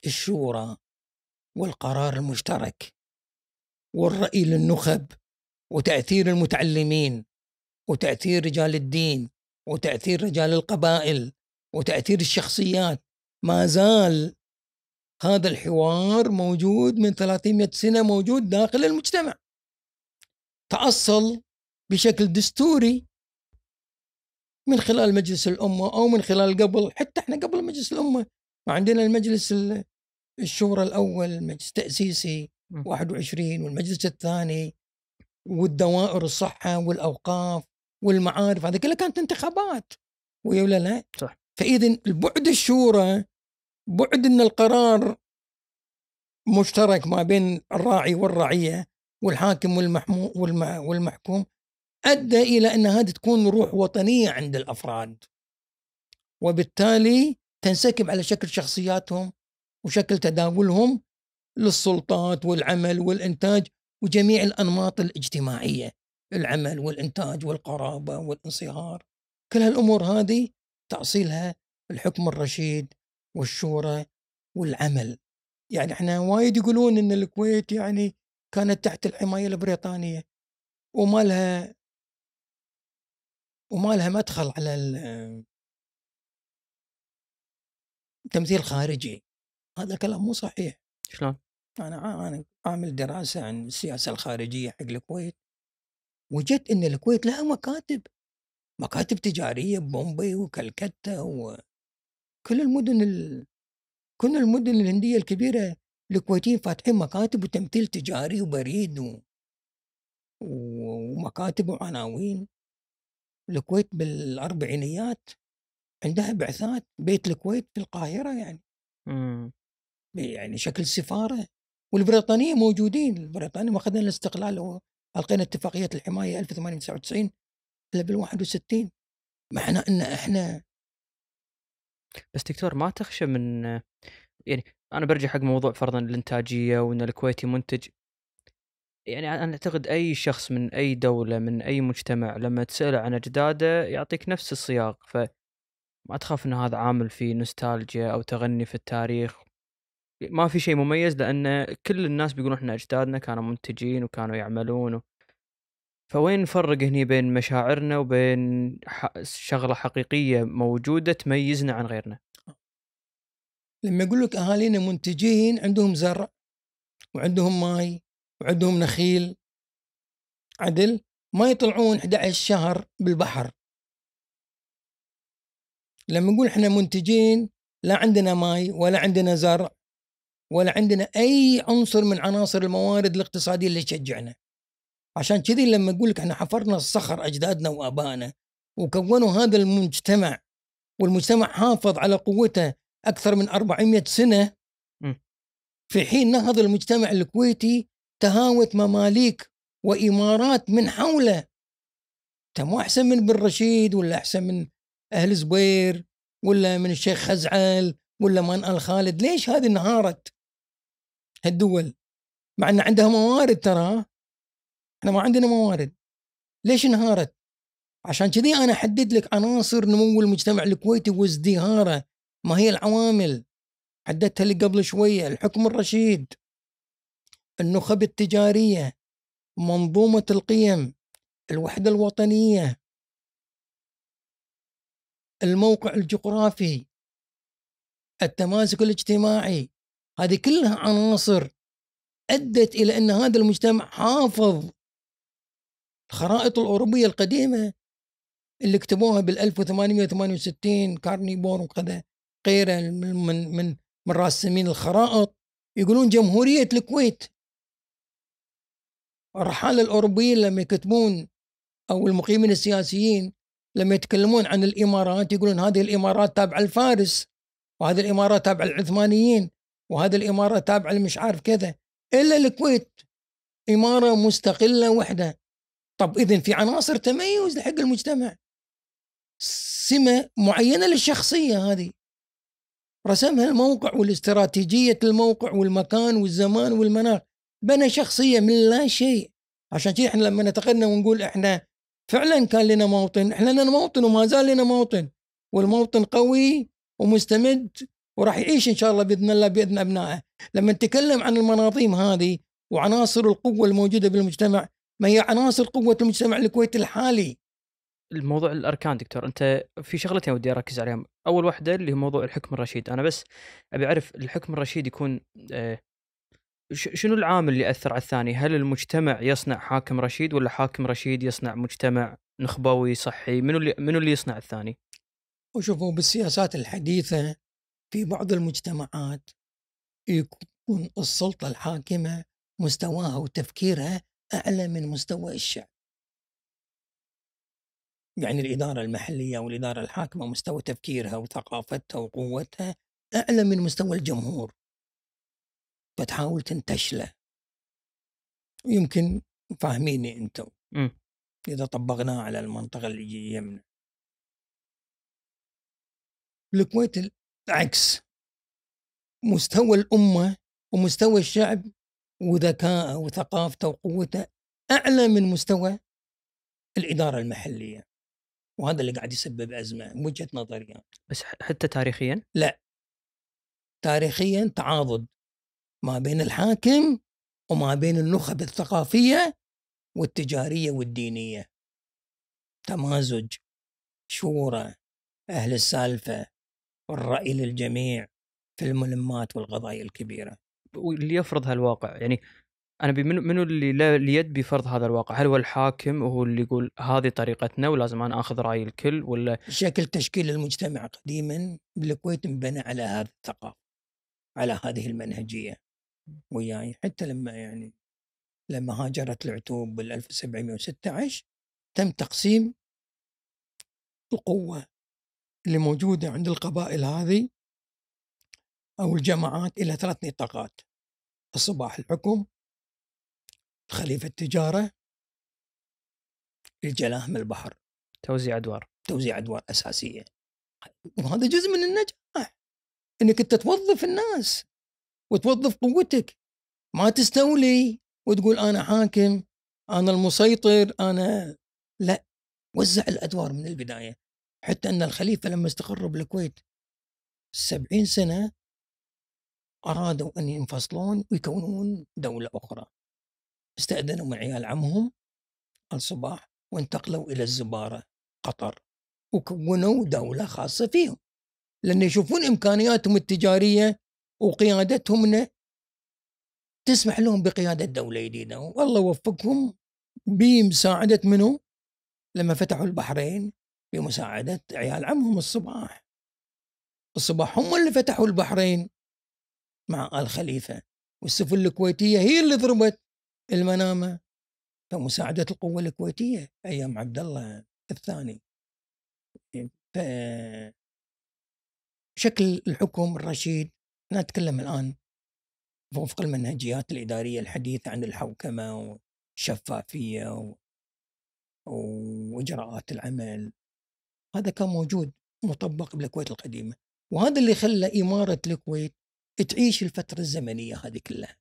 الشورى والقرار المشترك والرأي للنخب وتأثير المتعلمين. وتأثير رجال الدين وتأثير رجال القبائل وتأثير الشخصيات. ما زال هذا الحوار موجود من 300 سنة موجود داخل المجتمع. تأصل بشكل دستوري من خلال مجلس الأمة أو من خلال قبل حتى إحنا قبل مجلس الأمة. ما عندنا المجلس الشورى الأول المجلس التأسيسي 21 والمجلس الثاني والدوائر الصحة والأوقاف. والمعارف هذه كلها كانت انتخابات. ولا لا؟ صح. فإذا البعد الشورى بعد إن القرار مشترك ما بين الراعي والرعية والحاكم والمحمو والمحكوم أدى إلى إن هذه تكون روح وطنية عند الأفراد. وبالتالي تنسكب على شكل شخصياتهم وشكل تداولهم للسلطات والعمل والإنتاج وجميع الأنماط الاجتماعية. العمل والإنتاج والقرابة والانصهار. كل هالأمور هذه تأصيلها الحكم الرشيد والشورى والعمل. يعني إحنا وايد يقولون إن الكويت يعني كانت تحت الحماية البريطانية وما لها وما لها مدخل على التمثيل خارجي. هذا الكلام مو صحيح. شلون؟ أنا أنا عامل دراسة عن السياسة الخارجية حق الكويت. وجدت إن الكويت لها مكاتب مكاتب تجارية بومبي وكلكتة وكل المدن ال... كل المدن الهندية الكبيرة الكويتيين فاتحين مكاتب وتمثيل تجاري وبريد و... ومكاتب وعناوين. الكويت بالأربعينيات عندها بعثات بيت الكويت في القاهرة يعني. امم. يعني شكل سفارة. والبريطانية موجودين البريطانية ما أخذنا الاستقلال والقينا اتفاقية الحماية 1899 إلا بال 61 معنى إن إحنا بس دكتور ما تخشى من يعني أنا برجع حق موضوع فرضا الإنتاجية وإن الكويتي منتج. يعني أنا أعتقد أي شخص من أي دولة من أي مجتمع لما تسأله عن أجداده يعطيك نفس السياق. ف ما تخاف إن هذا عامل فيه نوستالجيا أو تغني في التاريخ. ما في شيء مميز لأن كل الناس بيقولون إحنا أجدادنا كانوا منتجين وكانوا يعملون و... فوين نفرق هني بين مشاعرنا وبين ح... شغلة حقيقية موجودة تميزنا عن غيرنا؟ لما يقول لك أهالينا منتجين عندهم زرع وعندهم ماي وعندهم نخيل عدل؟ ما يطلعون 11 شهر بالبحر. لما نقول إحنا منتجين لا عندنا ماي ولا عندنا زرع ولا عندنا أي عنصر من عناصر الموارد الاقتصادية اللي تشجعنا عشان كذي لما أقول لك إحنا حفرنا الصخر أجدادنا وآبائنا وكونوا هذا المجتمع والمجتمع حافظ على قوته أكثر من 400 سنة في حين نهض المجتمع الكويتي تهاوت مماليك وإمارات من حوله. مو أحسن من بن رشيد ولا أحسن من أهل زبير ولا من الشيخ خزعل ولا من آل خالد؟ ليش هذه انهارت؟ هالدول مع إن عندها موارد ترى. إحنا ما عندنا موارد. ليش انهارت؟ عشان كذي أنا أحدد لك عناصر نمو المجتمع الكويتي وازدهاره. ما هي العوامل؟ حددتها لي قبل شوية الحكم الرشيد. النخب التجارية. منظومة القيم. الوحدة الوطنية. الموقع الجغرافي. التماسك الاجتماعي. هذه كلها عناصر أدت إلى أن هذا المجتمع حافظ الخرائط الأوروبية القديمة اللي كتبوها بال 1868 كارنيبور وكذا غيره من من من, راسمين الخرائط يقولون جمهورية الكويت. الرحالة الأوروبيين لما يكتبون أو المقيمين السياسيين لما يتكلمون عن الإمارات يقولون هذه الإمارات تابعة لفارس وهذه الإمارات تابعة للعثمانيين. وهذه الامارات تابعة لمش عارف كذا إلا الكويت. إمارة مستقلة وحدة. طب اذا في عناصر تميز لحق المجتمع. سمة معينة للشخصية هذه. رسمها الموقع والاستراتيجية الموقع والمكان والزمان والمناخ. بنى شخصية من لا شيء. عشان كذا إحنا لما نتقدم ونقول إحنا فعلا كان لنا موطن إحنا لنا موطن وما زال لنا موطن. والموطن قوي ومستمد وراح يعيش إن شاء الله بإذن الله بإذن أبنائه لما نتكلم عن المناظيم هذه وعناصر القوة الموجودة بالمجتمع ما هي عناصر قوة المجتمع الكويتي الحالي الموضوع الأركان دكتور أنت في شغلتين ودي أركز عليهم أول واحدة اللي هو موضوع الحكم الرشيد أنا بس أبي أعرف الحكم الرشيد يكون آه، شنو العامل اللي اثر على الثاني؟ هل المجتمع يصنع حاكم رشيد ولا حاكم رشيد يصنع مجتمع نخبوي صحي؟ منو اللي منو اللي يصنع الثاني؟ وشوفوا بالسياسات الحديثة في بعض المجتمعات يكون السلطة الحاكمة مستواها وتفكيرها أعلى من مستوى الشعب. يعني الإدارة المحلية والإدارة الحاكمة مستوى تفكيرها وثقافتها وقوتها أعلى من مستوى الجمهور فتحاول تنتشله يمكن فاهميني أنتم مم. إذا طبقناه على المنطقة اللي يمنا بالكويت العكس مستوى الأمة ومستوى الشعب وذكائه وثقافته وقوته أعلى من مستوى الإدارة المحلية. وهذا اللي قاعد يسبب أزمة من وجهة نظري يعني. بس حتى تاريخيا؟ تاريخيا تعاضد ما بين الحاكم وما بين النخب الثقافية والتجارية والدينية. تمازج شورى أهل السالفة والرأي للجميع في الملمات والقضايا الكبيرة واللي يفرض هالواقع يعني أنا منو منو اللي اليد بفرض هذا الواقع؟ هل هو الحاكم وهو اللي يقول هذه طريقتنا ولازم أنا آخذ رأي الكل ولا شكل تشكيل المجتمع قديما بالكويت انبنى على هذه الثقافة على هذه المنهجية وياي حتى لما يعني لما هاجرت العتوب بال 1716 تم تقسيم القوة اللي موجودة عند القبائل هذه أو الجماعات إلى ثلاث نطاقات. الصباح الحكم الخليفة التجارة الجلاهم البحر. توزيع أدوار؟ توزيع أدوار أساسية. وهذا جزء من النجاح إنك أنت توظف الناس وتوظف قوتك. ما تستولي وتقول أنا حاكم أنا المسيطر أنا لا. وزع الأدوار من البداية. حتى إن الخليفة لما استقروا بالكويت سبعين سنة أرادوا أن ينفصلون ويكونون دولة أخرى. استأذنوا من عيال عمهم الصباح وانتقلوا إلى الزبارة قطر وكونوا دولة خاصة فيهم. لأن يشوفون إمكانياتهم التجارية وقيادتهم تسمح لهم بقيادة دولة جديدة. والله وفقهم بمساعدة منه لما فتحوا البحرين بمساعده عيال عمهم الصباح. الصباح هم اللي فتحوا البحرين مع آل خليفة والسفن الكويتية هي اللي ضربت المنامة. بمساعده القوة الكويتية أيام عبد الله الثاني شكل الحكم الرشيد نتكلم الآن وفق المنهجيات الإدارية الحديثة عن الحوكمة والشفافية. وإجراءات العمل. هذا كان موجود مطبق بالكويت القديمة وهذا اللي خلى إمارة الكويت تعيش الفترة الزمنية هذه كلها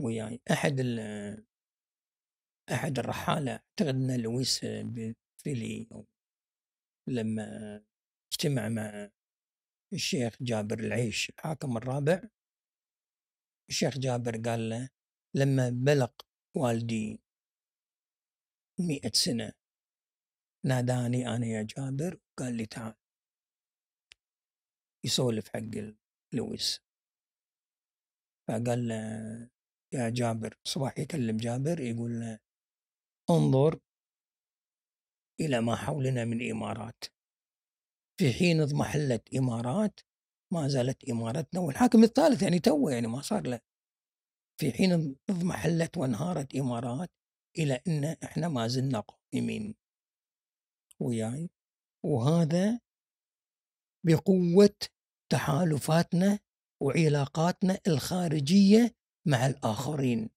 وياي أحد. أحد الرحالة أعتقد أنه لويس فيلي لما اجتمع مع الشيخ جابر العيش الحاكم الرابع الشيخ جابر قال له لما بلغ والدي مئة سنة ناداني أنا يا جابر قال لي تعال. يسولف حق لويس. فقال له يا جابر صباح يكلم جابر يقول له انظر إلى ما حولنا من إمارات. في حين اضمحلت إمارات ما زالت إمارتنا والحاكم الثالث يعني تو يعني ما صار له. في حين اضمحلت وانهارت إمارات إلى أن إحنا ما زلنا قائمين. وياي. وهذا بقوة تحالفاتنا وعلاقاتنا الخارجية مع الآخرين.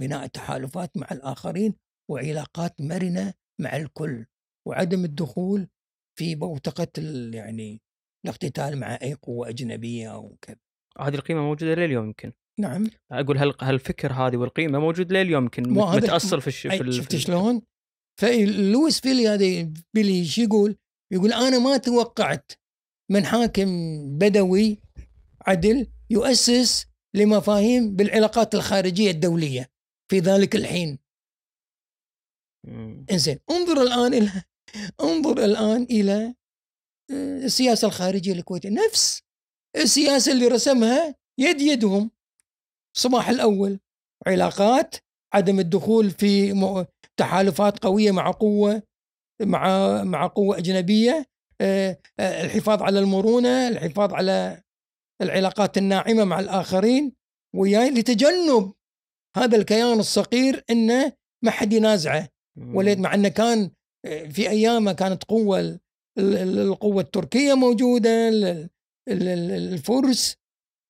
بناء تحالفات مع الآخرين وعلاقات مرنة مع الكل. وعدم الدخول في بوتقة ال- يعني الاقتتال مع أي قوة أجنبية أو كذا. هذه القيمة موجودة لليوم يمكن. نعم. أقول هل هالفكر هذه والقيمة موجود لليوم يمكن؟ متاصل في الش... في شفت شلون؟ فلويس فيلي هذا بيلي شو يقول؟ يقول أنا ما توقعت من حاكم بدوي عدل يؤسس لمفاهيم بالعلاقات الخارجية الدولية في ذلك الحين. إنزين انظر الآن إلى انظر الآن إلى آه، السياسة الخارجية الكويتيه نفس السياسة اللي رسمها يد يدهم صباح الأول علاقات عدم الدخول في تحالفات قوية مع قوة مع مع قوة أجنبية آه، آه، الحفاظ على المرونة الحفاظ على العلاقات الناعمة مع الآخرين وياي لتجنب هذا الكيان الصغير إنه ما حد ينازعه مم. وليد مع إنه كان في ايامها كانت قوة ال- ال- القوة التركية موجودة ال- ال- ال- الفرس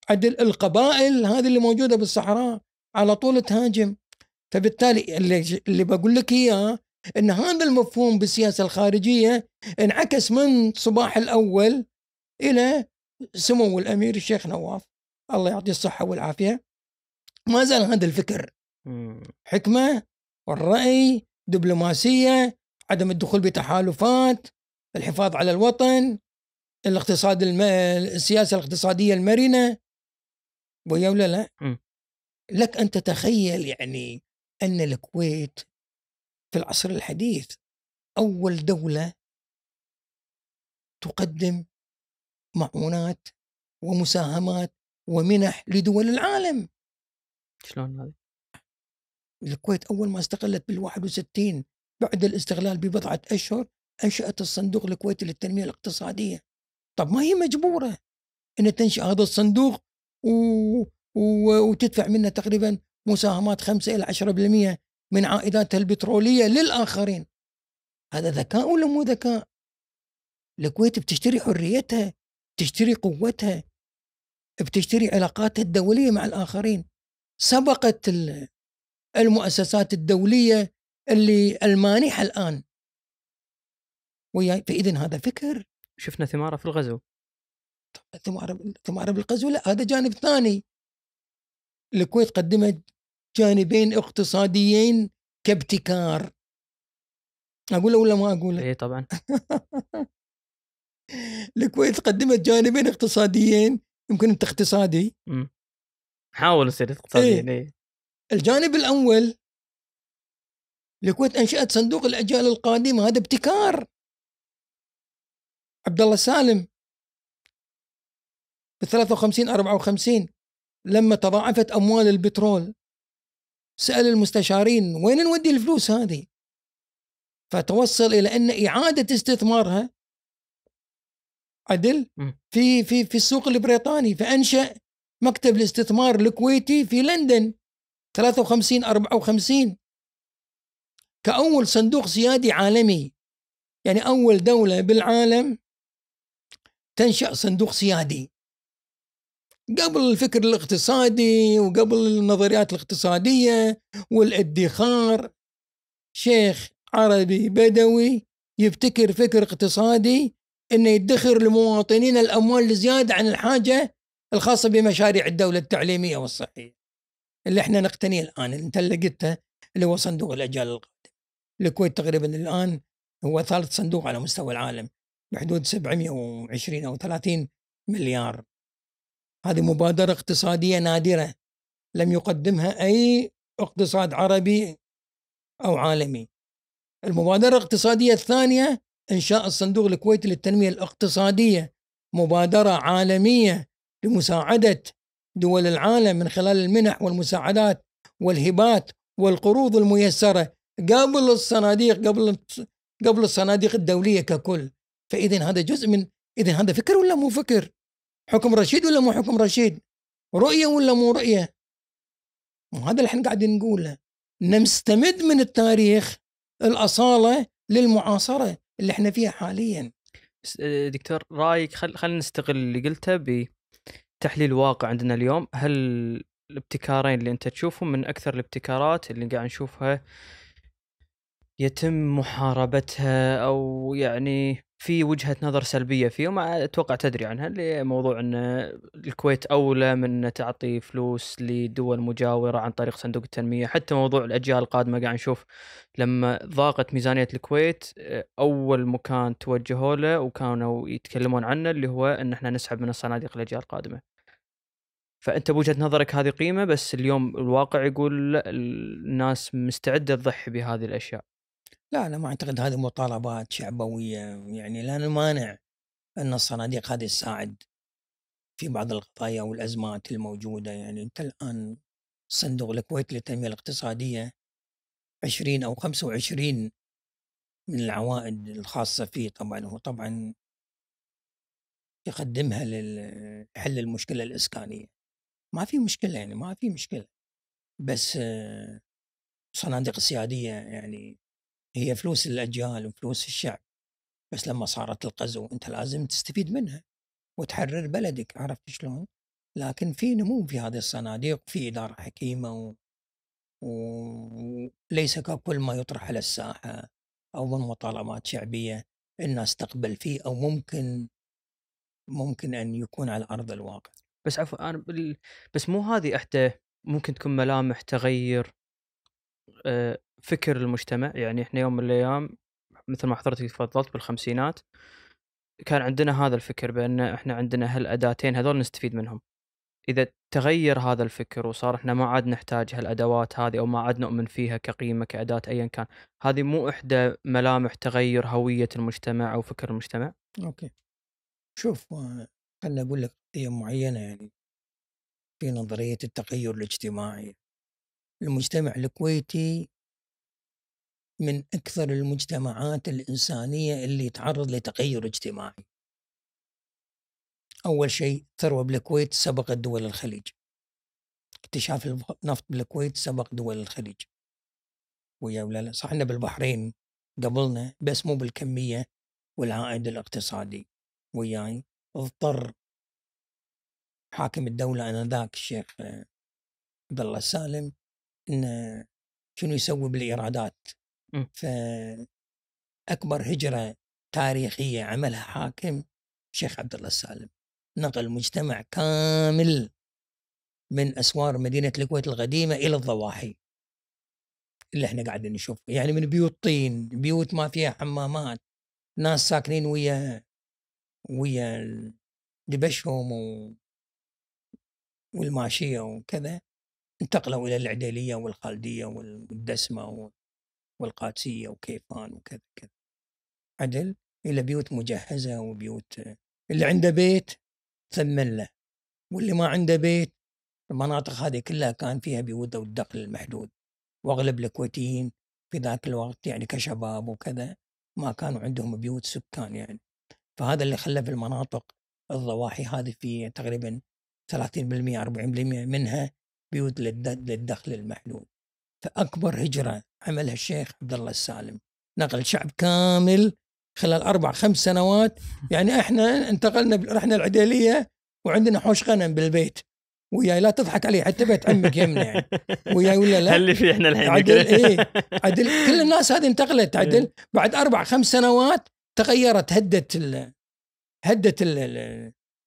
عدل القبائل هذه اللي موجودة بالصحراء على طول تهاجم فبالتالي اللي, اللي بقول لك إياه إن هذا المفهوم بالسياسة الخارجية انعكس من صباح الأول إلى سمو الأمير الشيخ نواف. الله يعطيه الصحة والعافية. ما زال هذا الفكر. حكمة والرأي دبلوماسية عدم الدخول بتحالفات الحفاظ على الوطن الاقتصاد الم... السياسة الاقتصادية المرنة. ويا ولا لا؟ مم. لك أن تتخيل يعني أن الكويت في العصر الحديث أول دولة تقدم معونات ومساهمات ومنح لدول العالم شلون هذا؟ الكويت أول ما استقلت بال 61 بعد الاستقلال ببضعة أشهر أنشأت الصندوق الكويتي للتنمية الاقتصادية طب ما هي مجبورة أن تنشأ هذا الصندوق و... و... وتدفع منه تقريبا مساهمات 5 إلى 10% من عائداتها البترولية للآخرين. هذا ذكاء ولا مو ذكاء؟ الكويت بتشتري حريتها بتشتري قوتها بتشتري علاقاتها الدولية مع الآخرين. سبقت ال- المؤسسات الدولية اللي المانحة الآن. وياي فإذا هذا فكر. شفنا ثماره في الغزو. ثمار ثمار بالغزو؟ لا هذا جانب ثاني. الكويت قدمت جانبين اقتصاديين كابتكار. اقوله ولا ما اقوله؟ اي طبعا. الكويت قدمت جانبين اقتصاديين يمكن أنت اقتصادي. مم. حاول يصير اقتصاديا اي الجانب الأول الكويت أنشأت صندوق الأجيال القادمه هذا ابتكار. عبد الله سالم ب 53 54 لما تضاعفت أموال البترول سأل المستشارين وين نودي الفلوس هذه؟ فتوصل إلى أن إعادة استثمارها عدل. في في في السوق البريطاني فأنشأ مكتب الاستثمار الكويتي في لندن 53 54 كأول صندوق سيادي عالمي يعني أول دولة بالعالم تنشأ صندوق سيادي قبل الفكر الاقتصادي وقبل النظريات الاقتصادية والادخار شيخ عربي بدوي يبتكر فكر اقتصادي إنه يدخر لمواطنين الأموال الزياده عن الحاجة الخاصة بمشاريع الدولة التعليمية والصحية. اللي إحنا نقتنيه الآن أنت اللي قلته اللي هو صندوق الأجيال القادمه. الكويت تقريبا الآن هو ثالث صندوق على مستوى العالم بحدود 720 أو 30 مليار. هذه مبادرة اقتصادية نادرة. لم يقدمها أي اقتصاد عربي أو عالمي. المبادرة الاقتصادية الثانية إنشاء الصندوق الكويتي للتنمية الاقتصادية. مبادرة عالمية لمساعدة دول العالم من خلال المنح والمساعدات والهبات والقروض الميسرة قبل الصناديق قبل قبل الصناديق الدولية ككل. فاذا هذا جزء من اذا هذا فكر ولا مو فكر؟ حكم رشيد ولا مو حكم رشيد؟ رؤية ولا مو رؤية؟ وهذا اللي إحنا قاعدين نقوله. نستمد من التاريخ الأصالة للمعاصرة اللي إحنا فيها حاليا. آه، دكتور رأيك خل خلينا نستغل اللي قلته بتحليل الواقع عندنا اليوم. هل الابتكارين اللي أنت تشوفهم من أكثر الابتكارات اللي قاعد نشوفها يتم محاربتها أو يعني في وجهة نظر سلبية فيه وما أتوقع تدري عنها اللي موضوع إن الكويت أولى من تعطي فلوس لدول مجاورة عن طريق صندوق التنمية. حتى موضوع الأجيال القادمة قاعد نشوف لما ضاقت ميزانية الكويت أول مكان توجهوا له وكانوا يتكلمون عنه اللي هو إن إحنا نسحب من الصناديق الأجيال القادمة. فأنت بوجهة نظرك هذه قيمة بس اليوم الواقع يقول الناس مستعدة تضحي بهذه الأشياء. لا أنا ما أعتقد هذه مطالبات شعبوية يعني لا نمانع أن الصناديق هذه تساعد في بعض القضايا والأزمات الموجودة. يعني أنت الآن صندوق الكويت للتنمية الاقتصادية 20 أو 25 من العوائد الخاصة فيه طبعا هو طبعا يقدمها لحل المشكلة الإسكانية. ما في مشكلة يعني ما في مشكلة. بس آه، صناديق السياديه يعني هي فلوس الأجيال وفلوس الشعب بس لما صارت الغزو أنت لازم تستفيد منها وتحرر بلدك عرفت شلون؟ لكن في نمو في هذه الصناديق في إدارة حكيمة و... وليس ككل ما يطرح على الساحة أو من مطالبات شعبية الناس تقبل فيه أو ممكن ممكن أن يكون على أرض الواقع. بس عفوا أنا. بس مو هذه إحدى ممكن تكون ملامح تغير آه، فكر المجتمع يعني إحنا يوم من الأيام مثل ما حضرتك تفضلت بالخمسينات كان عندنا هذا الفكر بأن إحنا عندنا هالأداتين هذول نستفيد منهم. إذا تغير هذا الفكر وصار إحنا ما عاد نحتاج هالأدوات هذه أو ما عاد نؤمن فيها كقيمة كأداة ايا كان هذه مو إحدى ملامح تغير هوية المجتمع أو فكر المجتمع؟ أوكي. شوف خلنا أقول لك قضية معينة يعني في نظرية التغير الاجتماعي. المجتمع الكويتي من أكثر المجتمعات الإنسانية اللي تعرض لتغير اجتماعي. أول شيء الثروه بالكويت سبقت دول الخليج. اكتشاف النفط بالكويت سبق دول الخليج. ويا ولا لا صح إحنا بالبحرين قبلنا بس مو بالكمية والعائد الاقتصادي. وياي اضطر حاكم الدولة آنذاك الشيخ عبد الله السالم إنه شنو يسوي بالإيرادات؟ فأكبر هجرة تاريخية عملها حاكم الشيخ عبد الله السالم. نقل مجتمع كامل من أسوار مدينة الكويت القديمة إلى الضواحي. اللي إحنا قاعدين نشوفه. يعني من بيوت طين بيوت ما فيها حمامات ناس ساكنين ويا ويا دبشهم و والماشية وكذا انتقلوا إلى العديلية والخالدية والدسمة والقادسية وكيفان وكذا كذا. عدل؟ إلى بيوت مجهزة وبيوت اللي عنده بيت ثمن له واللي ما عنده بيت المناطق هذه كلها كان فيها بيوت ذوي الدخل المحدود. وأغلب الكويتيين في ذاك الوقت يعني كشباب وكذا ما كانوا عندهم بيوت سكان يعني. فهذا اللي خلى في المناطق الضواحي هذه في تقريبا 30% 40% منها بيوت للدخل المحدود. فأكبر هجرة عملها الشيخ عبد الله السالم. نقل شعب كامل خلال أربع خمس سنوات. يعني إحنا انتقلنا رحنا العديلية وعندنا حوش غنم بالبيت. وياي لا تضحك علي حتى بيت عمك يمنا يعني وياي ولا لا؟ اللي في إحنا الحين؟ عدل إيه. عدل كل الناس هذه انتقلت. عدل إيه. بعد أربع خمس سنوات تغيرت هدت ال هدت ال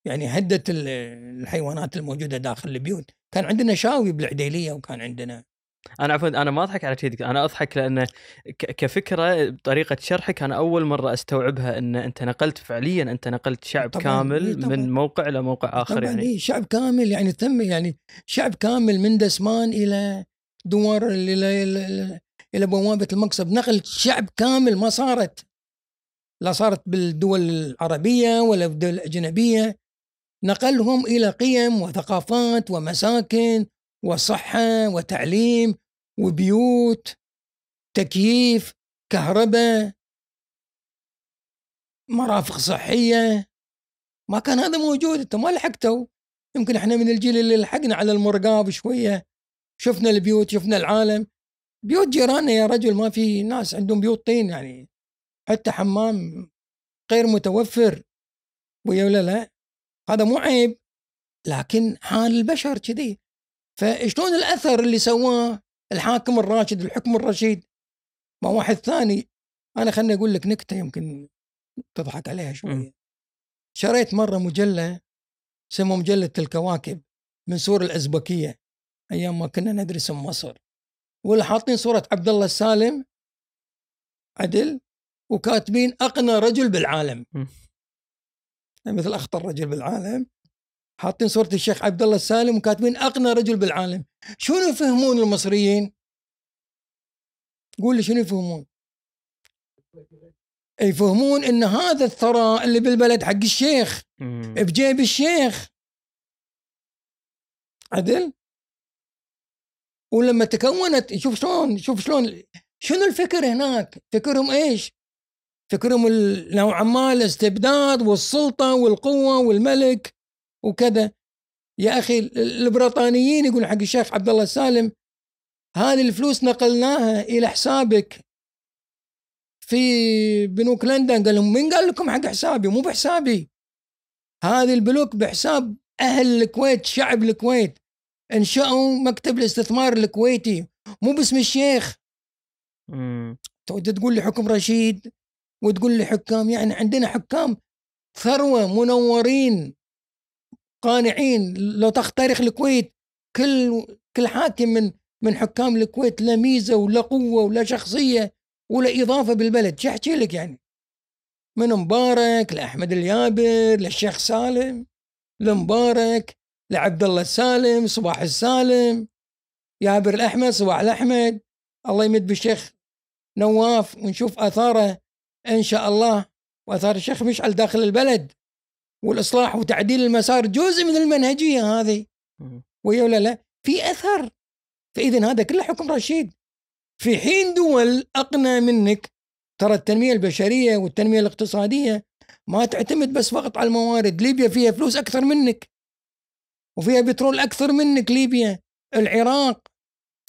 يعني هدت الحيوانات الموجودة داخل البيوت. كان عندنا شاوي بالعديلية وكان عندنا أنا عفوا أنا ما أضحك على شيء أنا أضحك لأن كفكرة بطريقه شرحك أنا أول مرة أستوعبها إن أنت نقلت فعليا أنت نقلت شعب طبعًا كامل طبعًا من موقع إلى موقع آخر طبعًا يعني. إيه شعب كامل يعني تم يعني شعب كامل من دسمان إلى دوار إلى إلى, إلى بوابة المقصب. نقل شعب كامل ما صارت لا صارت بالدول العربية ولا بالدول الأجنبية. نقلهم إلى قيم وثقافات ومساكن وصحة وتعليم وبيوت تكييف كهرباء مرافق صحية. ما كان هذا موجود انت ما لحقتوا يمكن إحنا من الجيل اللي لحقنا على المرقاب شوية. شفنا البيوت شفنا العالم. بيوت جيراننا يا رجل ما في ناس عندهم بيوت طين يعني. حتى حمام غير متوفر. ويا ولا لا هذا مو عيب. لكن حال البشر كذي. فشلون الأثر اللي سواه الحاكم الراشد الحكم الرشيد؟ ما واحد ثاني أنا خلني أقول لك نكتة يمكن تضحك عليها شوية. شريت مرة مجلة اسمها مجلة الكواكب من سور الأزبكية أيام ما كنا ندرس مصر. واللي حاطين صورة عبد الله السالم عدل وكاتبين أقنى رجل بالعالم. مثل أخطر رجل بالعالم. حاطين صورة الشيخ عبد الله السالم وكاتبين أقنى رجل بالعالم. شنو يفهمون المصريين؟ قول لي شنو يفهمون؟ يفهمون إن هذا الثراء اللي بالبلد حق الشيخ بجيب الشيخ. عدل؟ ولما تكونت شوف شلون شوف شلون شنو الفكر هناك؟ فكرهم إيش؟ فكرهم نوعا ما الاستبداد والسلطة والقوة والملك. وكذا. يا أخي البريطانيين يقول حق الشيخ عبد الله السالم هذه الفلوس نقلناها إلى حسابك. في بنوك لندن قال لهم من قال لكم حق حسابي؟ مو بحسابي. هذه البنوك بحساب أهل الكويت شعب الكويت. انشأوا مكتب الاستثمار الكويتي. مو باسم الشيخ. مم. تقول لي حكم رشيد وتقول لي حكام يعني عندنا حكام ثروة منورين. قانعين. لو تخترق الكويت كل كل حاكم من من حكام الكويت لا ميزة ولا قوة ولا شخصية ولا إضافة بالبلد. شو أحكي لك يعني. من مبارك لأحمد اليابر للشيخ سالم لمبارك لعبد الله السالم صباح السالم يابر الأحمد صباح الأحمد. الله يمد بالشيخ نواف ونشوف آثاره إن شاء الله. وآثار الشيخ مشعل داخل البلد. والإصلاح وتعديل المسار جزء من المنهجية هذه. ويا ولا لا؟ في أثر. فاذا هذا كله حكم رشيد. في حين دول اقنى منك ترى التنمية البشرية والتنمية الاقتصادية ما تعتمد بس فقط على الموارد. ليبيا فيها فلوس أكثر منك. وفيها بترول أكثر منك ليبيا. العراق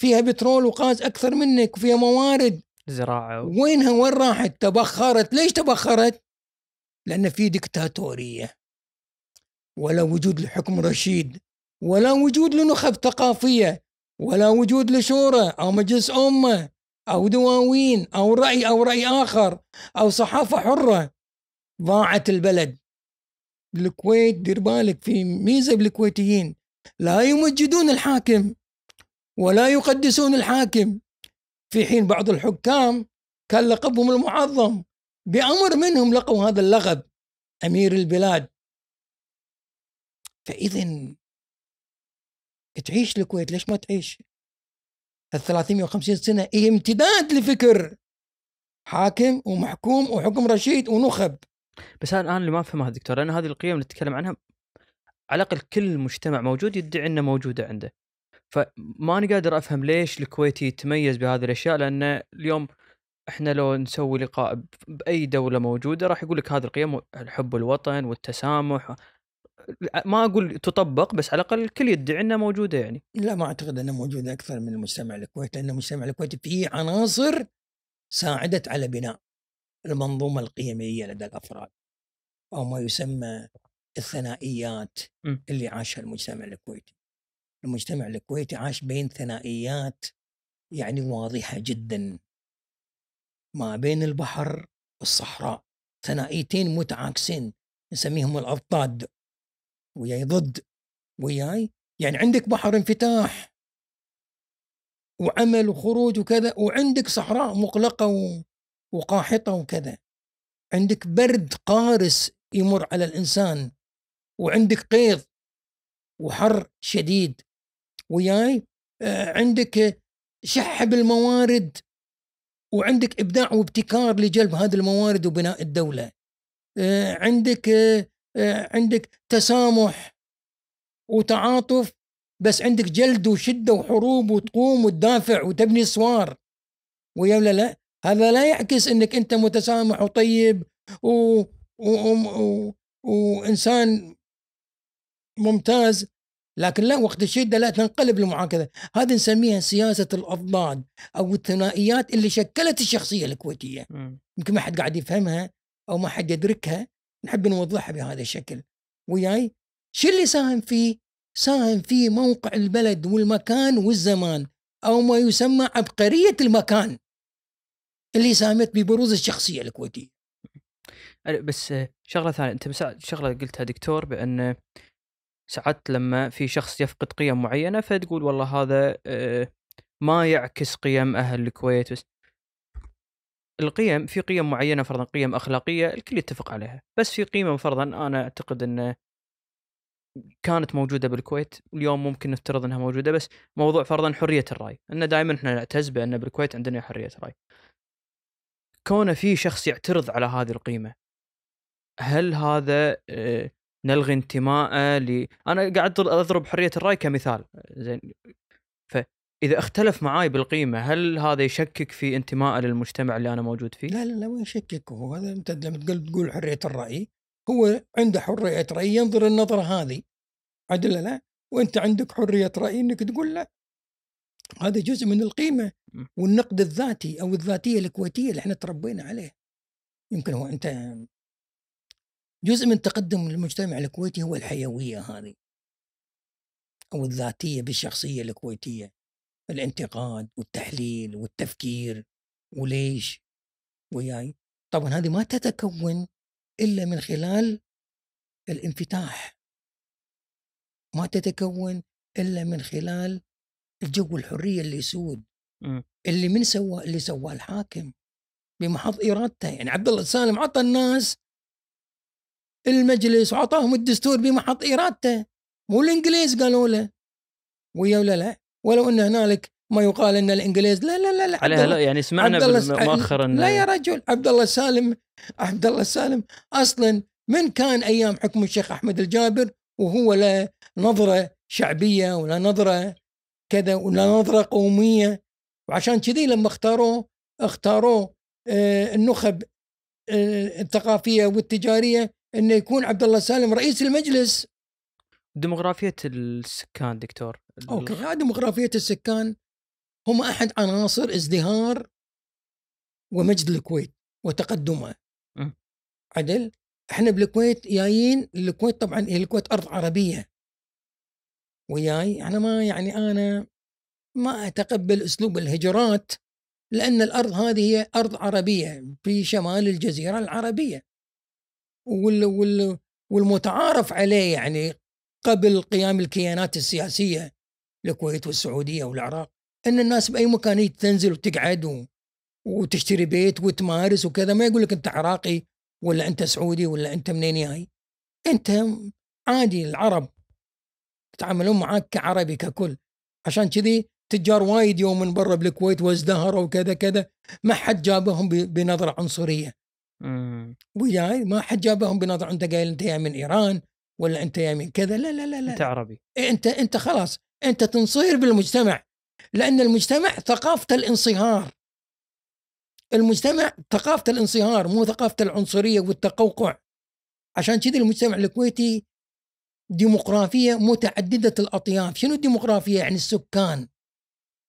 فيها بترول وغاز أكثر منك وفيها موارد. زراعة. وينها؟ وين راحت؟ تبخرت. ليش تبخرت؟ لأن في دكتاتورية. ولا وجود لحكم رشيد ولا وجود لنخب ثقافية ولا وجود لشورى أو مجلس أمة أو دواوين أو رأي أو رأي آخر أو صحافة حرة. ضاعت البلد. بالكويت دير بالك في ميزة بالكويتيين. لا يمجدون الحاكم ولا يقدسون الحاكم. في حين بعض الحكام كان لقبهم المعظم بأمر منهم لقوا هذا اللقب أمير البلاد. فإذا تعيش الكويت ليش ما تعيش؟ ال 350 سنة هي امتداد لفكر حاكم ومحكوم وحكم رشيد ونخب. بس أنا أنا اللي ما افهمها دكتور لأن هذه القيم اللي نتكلم عنها على الأقل كل مجتمع موجود يدعي إنه موجودة عنده. فماني قادر أفهم ليش الكويتي يتميز بهذه الأشياء لأن اليوم إحنا لو نسوي لقاء بأي دولة موجودة راح يقول لك هذه القيم حب الوطن والتسامح ما أقول تطبق بس على الأقل الكل يدعي إنها موجودة يعني. لا ما أعتقد أنها موجودة أكثر من المجتمع الكويتي لأن المجتمع الكويتي فيه عناصر ساعدت على بناء المنظومة القيمية لدى الأفراد أو ما يسمى الثنائيات م. اللي عاشها المجتمع الكويتي. المجتمع الكويتي عاش بين ثنائيات يعني واضحة جدا. ما بين البحر والصحراء. ثنائيتين متعاكسين نسميهم الأضداد وياي ضد وياي؟ يعني عندك بحر انفتاح وعمل وخروج وكذا وعندك صحراء مغلقة وقاحطة وكذا. عندك برد قارس يمر على الإنسان وعندك قيض وحر شديد. وياي؟ آه، عندك شح بالموارد وعندك إبداع وابتكار لجلب هذه الموارد وبناء الدولة. آه، عندك آه، عندك تسامح وتعاطف بس عندك جلد وشدة وحروب وتقوم وتدافع وتبني اسوار ويا ولا لا؟ هذا لا يعكس إنك أنت متسامح وطيب و... و... و... وإنسان ممتاز لكن لا وقت الشدة لا تنقلب المعاكسه هذه نسميها سياسة الأضداد أو الثنائيات اللي شكلت الشخصية الكويتية. يمكن ما حد قاعد يفهمها أو ما حد يدركها. نحب نوضحها بهذا الشكل. وياي؟ شو اللي ساهم فيه ساهم فيه موقع البلد والمكان والزمان أو ما يسمى عبقرية المكان اللي ساهمت ببروز الشخصية الكويتية. أه، بس آه، شغلة ثانية أنت شغلة قلتها دكتور بأن ساعات لما في شخص يفقد قيم معينة فتقول والله هذا آه، ما يعكس قيم أهل الكويت بس القيم في قيم معينة فرضا قيم أخلاقية الكل يتفق عليها. بس في قيمة فرضا أنا أعتقد إن كانت موجودة بالكويت واليوم ممكن نفترض إنها موجودة بس موضوع فرضا حرية الرأي. إن دائما إحنا نعتز بأن بالكويت عندنا حرية رأي. كونه في شخص يعترض على هذه القيمة هل هذا آه، نلغي انتماءه ل أنا قاعد أضرب حرية الرأي كمثال. زين فاذا اختلف معاي بالقيمة هل هذا يشكك في انتمائه للمجتمع اللي أنا موجود فيه؟ لا لا لا وين يشكك هو؟ هذا أنت لما تقول تقول حرية الرأي هو عنده حرية رأي ينظر النظرة هذه. عدل لا؟ وأنت عندك حرية رأي إنك تقول لا. هذا جزء من القيمة. والنقد الذاتي أو الذاتية الكويتية اللي إحنا تربينا عليه. يمكن هو أنت جزء من تقدم المجتمع الكويتي هو الحيوية هذه أو الذاتية بالشخصية الكويتية. الانتقاد والتحليل والتفكير وليش وياي؟ طبعا هذه ما تتكون إلا من خلال الانفتاح. ما تتكون إلا من خلال الجو الحرية اللي يسود مم. اللي من سوى اللي سواه الحاكم بمحض إرادته. يعني عبد الله السالم عطى الناس المجلس وعطاهم الدستور بمحض إرادته. مو الإنجليز قالوا له. ويا ولا لا؟ ولو إن هنالك ما يقال إن الإنجليز لا لا لا, لا عليها لا يعني سمعنا مؤخرا لا يا رجل عبد الله السالم عبد الله السالم أصلا من كان أيام حكم الشيخ أحمد الجابر وهو لا نظرة شعبية ولا نظرة كذا ولا نظرة قومية وعشان كذي لما اختاروه اختاروه آه، النخب آه، الثقافية والتجارية إنه يكون عبد الله السالم رئيس المجلس. ديموغرافية السكان دكتور. okay ديموغرافية السكان هم أحد عناصر ازدهار ومجد الكويت وتقدمها م. عدل؟ إحنا بالكويت جايين الكويت طبعا هي الكويت أرض عربية. وياي أنا ما يعني أنا ما أتقبل أسلوب الهجرات لأن الأرض هذه هي أرض عربية في شمال الجزيرة العربية. وال وال والمتعارف عليه يعني قبل قيام الكيانات السياسية الكويت والسعودية والعراق أن الناس بأي مكان تنزل وتقعد و... وتشتري بيت وتمارس وكذا ما يقول لك أنت عراقي ولا أنت سعودي ولا أنت منين جاي. أنت عادي العرب يتعاملون معاك كعربي ككل. عشان كذي تجار وايد يوم من برا بالكويت وازدهروا وكذا كذا ما حد جابهم بنظرة عنصرية. وياي ما حد جابهم بنظرة أنت قايل أنت جاي من إيران ولا أنت من كذا. لا لا لا لا أنت عربي. إيه أنت أنت خلاص. أنت تنصهر بالمجتمع لأن المجتمع ثقافة الانصهار. المجتمع ثقافة الانصهار مو ثقافة العنصرية والتقوقع. عشان كذا المجتمع الكويتي ديمقراطية متعددة الأطياف. شنو الديمقراطية؟ يعني السكان.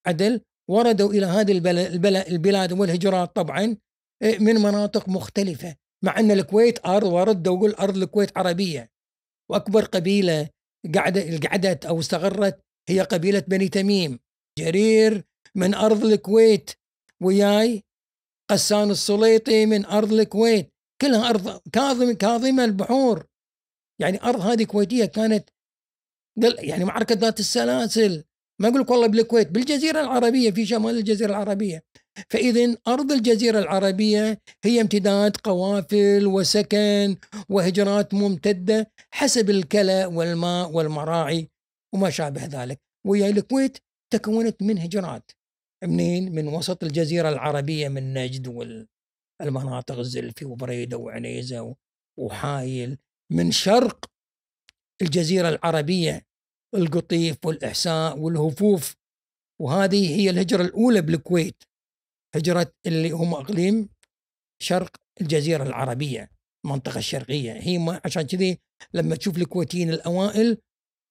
عدل. وردوا إلى هذه البل- البل- البلاد والهجرات طبعا إيه، من مناطق مختلفة. مع أن الكويت أرض ورد واقول أرض الكويت عربية. وأكبر قبيلة قعدت قعدت أو استقرت هي قبيلة بني تميم. جرير من أرض الكويت وياي قسان السليطي من أرض الكويت. كلها أرض كاظم كاظمه البحور. يعني أرض هذه كويتية كانت يعني معركة ذات السلاسل. ما أقول لك والله بالكويت بالجزيرة العربية في شمال الجزيرة العربية. فاذا أرض الجزيرة العربية هي امتداد قوافل وسكن وهجرات ممتدة حسب الكلى والماء والمراعي وما شابه ذلك. ويا الكويت تكونت من هجرات منين؟ من وسط الجزيرة العربية من نجد والمناطق الزلفي وبريدة وعنيزة و- وحايل. من شرق الجزيرة العربية القطيف والإحساء والهفوف. وهذه هي الهجرة الأولى بالكويت. هجرة اللي هم أقليم شرق الجزيرة العربية المنطقة الشرقية. هي ما عشان كذي لما تشوف الكويتيين الأوائل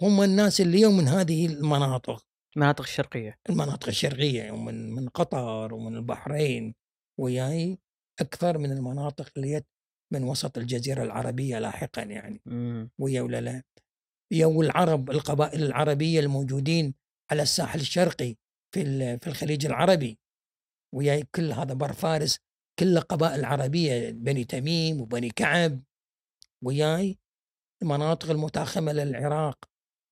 هم الناس اللي يوم من هذه المناطق. المناطق الشرقية. المناطق الشرقية ومن من قطر ومن البحرين وياي أكثر من المناطق اللي من وسط الجزيرة العربية لاحقا يعني. مم. ويا ولا لا. يا والعرب القبائل العربية الموجودين على الساحل الشرقي في في الخليج العربي. وياي كل هذا بر فارس كله قبائل عربيه بني تميم وبني كعب وياي المناطق المتاخمة للعراق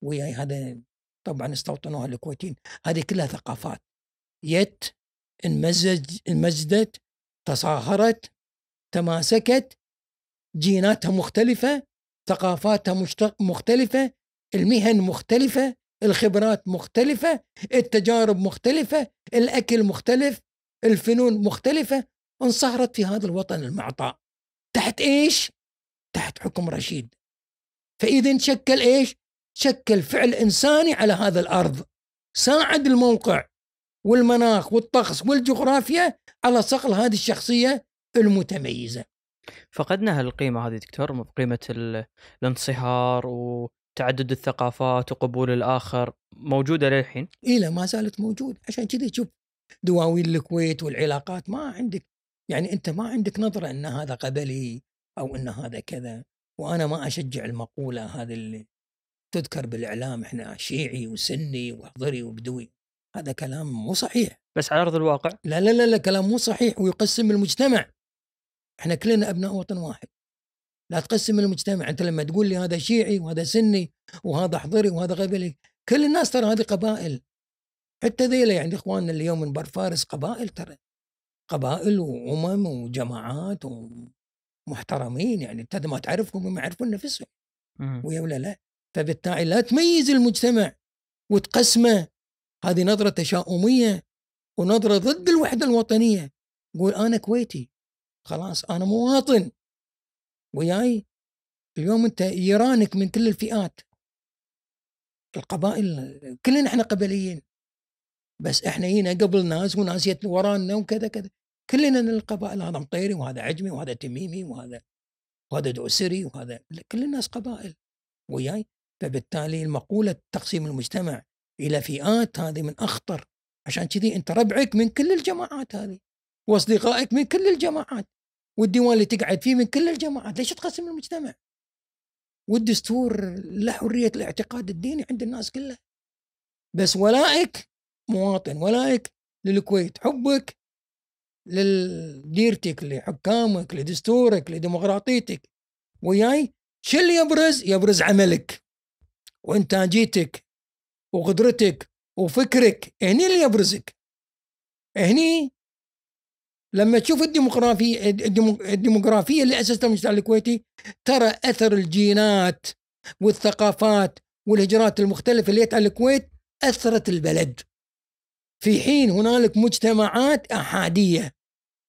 وياي هذا طبعا استوطنوها الكويتيين. هذه كلها ثقافات. يت انمزج انمزجت تصاهرت تماسكت جيناتها مختلفة ثقافاتها مختلفة المهن مختلفة الخبرات مختلفة التجارب مختلفة الأكل مختلف. الفنون مختلفة انصهرت في هذا الوطن المعطاء. تحت إيش؟ تحت حكم رشيد. فإذا شكل إيش؟ شكل فعل إنساني على هذا الأرض. ساعد الموقع والمناخ والطقس والجغرافيا على صقل هذه الشخصية المتميزة. فقدنا هالقيمة هذه دكتور قيمه ال- الانصهار وتعدد الثقافات وقبول الآخر. موجودة للحين؟ إلى ما زالت موجودة. عشان كذا تشوف دواوين الكويت والعلاقات ما عندك يعني أنت ما عندك نظرة أن هذا قبلي أو أن هذا كذا وأنا ما أشجع المقولة هذه اللي تذكر بالإعلام إحنا شيعي وسني وحضري وبدوي. هذا كلام مو صحيح. بس على أرض الواقع؟ لا لا لا, لا كلام مو صحيح ويقسم المجتمع. إحنا كلنا أبناء وطن واحد. لا تقسم المجتمع. أنت لما تقول لي هذا شيعي وهذا سني وهذا حضري وهذا قبلي كل الناس ترى هذه قبائل. حتى ذيلا يعني إخواننا اليوم من بر فارس قبائل ترى قبائل وأمم وجماعات ومحترمين يعني أنت ما تعرفهم هم يعرفون نفسهم ويا ولا لا؟ فبالتالي لا تميز المجتمع وتقسمه. هذه نظرة تشاؤمية ونظرة ضد الوحدة الوطنية. قول أنا كويتي. خلاص أنا مواطن. وياي اليوم أنت يرانك من كل الفئات. القبائل كلنا إحنا قبليين. بس إحنا هنا قبل ناس وناس ورانا وكذا كذا. كلنا القبائل هذا مطيري وهذا عجمي وهذا تميمي وهذا وهذا دوسري وهذا كل الناس قبائل وياي. فبالتالي المقولة تقسيم المجتمع إلى فئات هذه من أخطر. عشان كذي أنت ربعك من كل الجماعات هذه وأصدقائك من كل الجماعات والديوان اللي تقعد فيه من كل الجماعات. ليش تقسم المجتمع؟ والدستور له حرية الاعتقاد الديني عند الناس كلها بس ولائك مواطن ولائك للكويت حبك لديرتك لحكامك لدستورك لديمقراطيتك. وياي شو اللي يبرز يبرز عملك. وانتاجيتك وقدرتك وفكرك هني اللي يبرزك. هني لما تشوف الديمقراطية الديمقراطية اللي أسستها المجتمع الكويتي ترى أثر الجينات والثقافات والهجرات المختلفة اللي على الكويت أثرت البلد. في حين هنالك مجتمعات أحادية.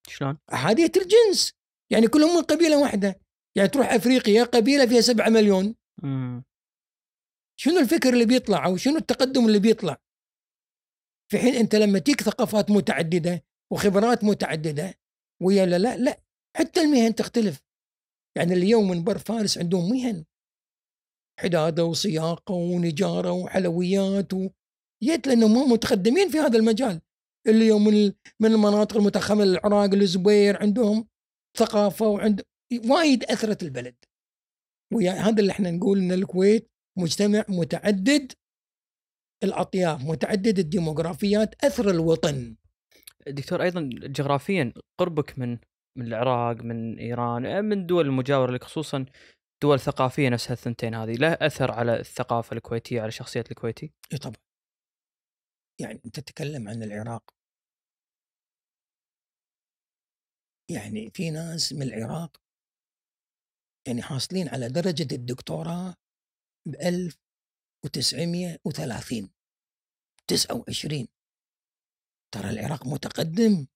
شلون؟ أحادية الجنس. يعني كلهم من قبيلة واحدة. يعني تروح أفريقيا قبيلة فيها سبعة مليون. مم. شنو الفكر اللي بيطلع أو شنو التقدم اللي بيطلع؟ في حين أنت لما تيك ثقافات متعددة وخبرات متعددة ويا لا لا لا حتى المهن تختلف. يعني اليوم من بر فارس عندهم مهن. حدادة وصياقة ونجارة وحلويات و... يت لأنهم متقدمين في هذا المجال. اليوم من من المناطق المتخمه العراق الزبير عندهم ثقافة وعند وايد أثرت البلد. ويا هذا اللي إحنا نقول إن الكويت مجتمع متعدد الأطياف متعدد الديموغرافيات أثر الوطن. دكتور أيضا جغرافيا قربك من من العراق من إيران آه، من الدول المجاورة لك خصوصا دول ثقافية نفسها الثنتين هذه له أثر على الثقافة الكويتية على شخصيه الكويتي؟ إي طبعا. يعني أنت تتكلم عن العراق. يعني في ناس من العراق يعني حاصلين على درجة الدكتوراه ب 1930 29 ترى العراق متقدم.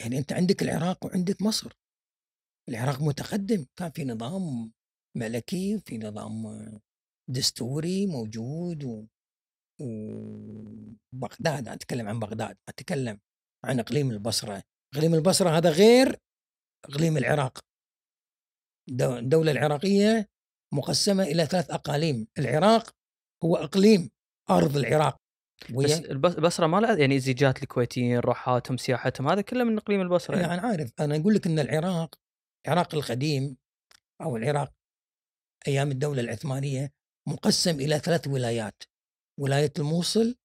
يعني أنت عندك العراق وعندك مصر. العراق متقدم. كان في نظام ملكي وفي نظام دستوري موجود و... وبغداد أتكلم عن بغداد أتكلم عن إقليم البصرة. إقليم البصرة هذا غير إقليم العراق. الدولة العراقية مقسمة إلى ثلاث أقاليم. العراق هو إقليم أرض العراق. بس البصرة ما لها يعني زيجات الكويتيين روحاتهم سياحتهم هذا كله من إقليم البصرة. يعني. أنا عارف. أنا أقول لك إن العراق العراق القديم أو العراق أيام الدولة العثمانية مقسم إلى ثلاث ولايات. ولاية الموصل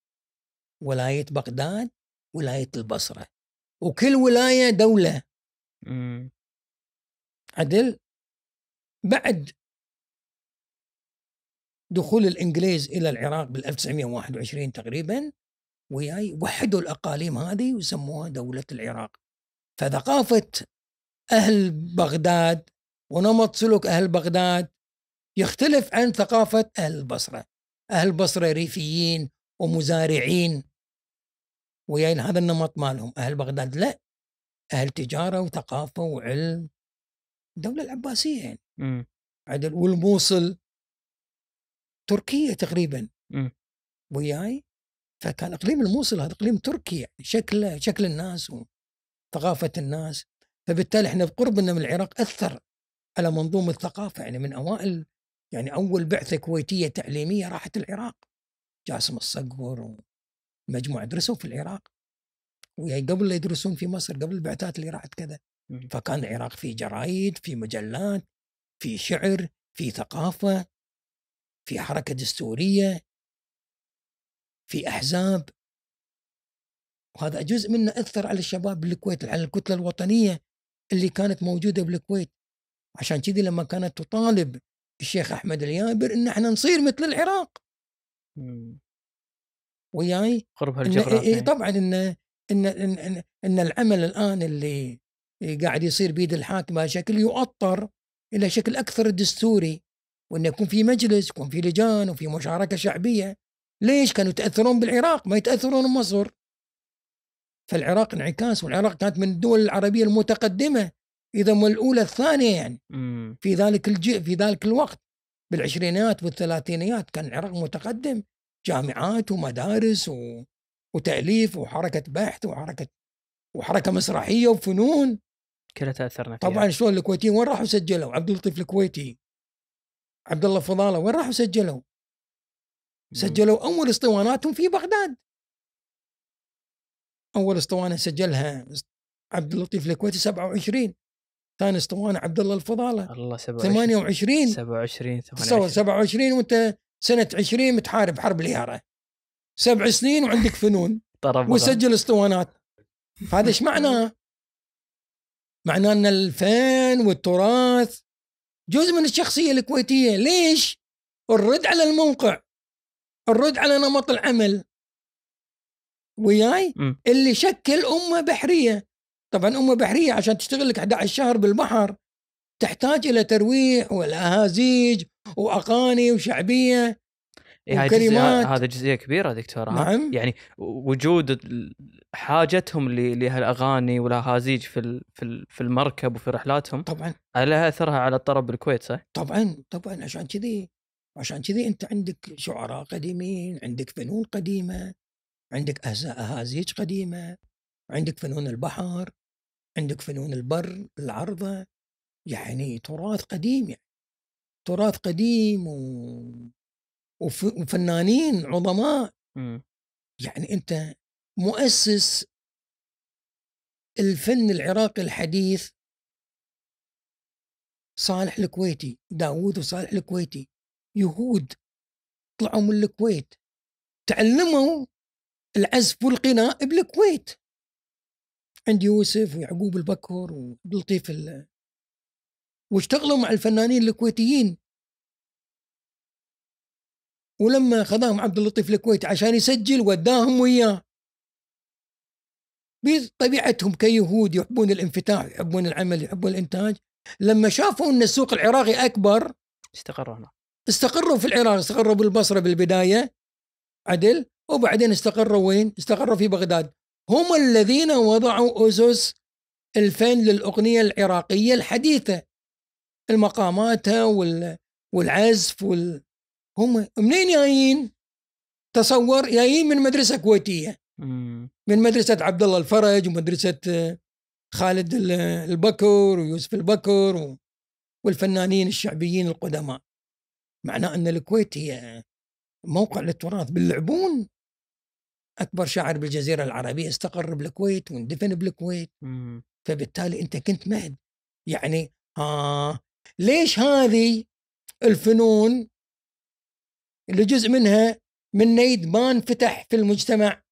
ولاية بغداد ولاية البصرة. وكل ولاية دولة. امم عدل؟ بعد دخول الإنجليز إلى العراق بال 1921 تقريبا وياي وحدوا الأقاليم هذه وسموها دولة العراق. فثقافة أهل بغداد ونمط سلوك أهل بغداد يختلف عن ثقافة أهل البصرة. أهل البصره ريفيين ومزارعين. وياي هذا النمط مالهم أهل بغداد لا أهل تجارة وثقافة وعلم. الدولة العباسية يعني. عدل والموصل. تركيه تقريبا. م. وياي؟ فكان إقليم الموصل هذا إقليم تركي يعني شكل شكل الناس وثقافة الناس. فبالتالي إحنا بقربنا من العراق اثر على منظومة الثقافة يعني من أوائل يعني أول بعثة كويتية تعليمية راحت العراق. جاسم الصقر ومجموعة درسوا في العراق. وياي قبل لا يدرسون في مصر قبل البعثات اللي راحت كذا. فكان العراق في جرايد في مجلات في شعر في ثقافة في حركة دستورية في أحزاب. وهذا جزء منه أثر على الشباب بالكويت على الكتلة الوطنية اللي كانت موجودة بالكويت. عشان كذي لما كانت تطالب الشيخ أحمد اليابر إن إحنا نصير مثل العراق. وياي؟ قربها إن الجغرافي إيه طبعا إن إن إن, إن, إن العمل الآن اللي قاعد يصير بيد الحاكم الشكل يؤطر إلى شكل أكثر دستوري وإنه يكون في مجلس يكون في لجان وفي مشاركة شعبية. ليش؟ كانوا يتأثرون بالعراق ما يتأثرون بمصر. فالعراق انعكاس والعراق كانت من الدول العربية المتقدمة. إذا ما الأولى الثانية يعني. مم. في ذلك الج... في ذلك الوقت. بالعشرينيات والثلاثينيات كان العراق متقدم. جامعات ومدارس و... وتأليف وحركة بحث وحركة وحركة مسرحية وفنون. كلها تأثرنا فيها. طبعا شلون الكويتيين وين راحوا سجلوا؟ عبد اللطيف الكويتي عبد الله فضالة وين راحوا سجلوا. سجلوا أول اسطواناتهم في بغداد. أول اسطوانة سجلها عبد اللطيف الكويتي 27 ثاني اسطوانة عبد الله الفضاله الله 27 28 27 تصور 28 27 وانت سنة 20 متحارب حرب اليارة. سبع سنين وعندك فنون. طرب وسجل اسطوانات. هذا إيش معناه؟ معناه أن الفن والتراث جزء من الشخصية الكويتية، ليش؟ الرد على الموقع. الرد على نمط العمل. وياي. اللي شكل أمة بحرية. طبعا أمة بحرية عشان تشتغل لك 11 شهر بالبحر تحتاج إلى ترويح والأهازيج وأغاني وشعبية إيه، وكلمات. هذا جزئية كبيرة دكتور؟ نعم. يعني وجود حاجتهم لهالأغاني والأهازيج في في ال- في المركب وفي رحلاتهم طبعا لها أثرها على الطرب بالكويت صح؟ طبعا طبعا عشان كذي عشان كذي أنت عندك شعراء قديمين عندك فنون قديمة عندك أهازيج قديمة عندك فنون البحر عندك فنون البر العرضة يعني تراث قديم يعني. تراث قديم و... وف... وفنانين عظماء. مم. يعني أنت مؤسس الفن العراقي الحديث صالح الكويتي داوود وصالح الكويتي يهود طلعوا من الكويت تعلموا العزف والغناء بالكويت. عند يوسف ويعقوب البكر وعبد اللطيف ال- واشتغلوا مع الفنانين الكويتيين. ولما خذاهم عبد اللطيف الكويتي عشان يسجل وداهم وياه. بطبيعتهم كيهود يحبون الانفتاح يحبون العمل يحبون الإنتاج. لما شافوا إن السوق العراقي أكبر استقروا هنا استقروا في العراق استقروا بالبصرة بالبداية عدل. وبعدين استقروا وين؟ استقروا في بغداد. هم الذين وضعوا أسس الفن للأغنية العراقية الحديثة. المقاماتها وال والعزف وال. هم منين جايين؟ تصور جايين من مدرسة كويتية. مم. من مدرسة عبد الله الفرج ومدرسة آه، خالد ال- البكر ويوسف البكر و- والفنانين الشعبيين القدماء. معناه أن الكويت هي موقع للتراث. باللعبون أكبر شاعر بالجزيرة العربية استقر بالكويت واندفن بالكويت. مم. فبالتالي أنت كنت مهد. يعني آه ليش هذه الفنون اللي جزء منها من نيد ما انفتح في المجتمع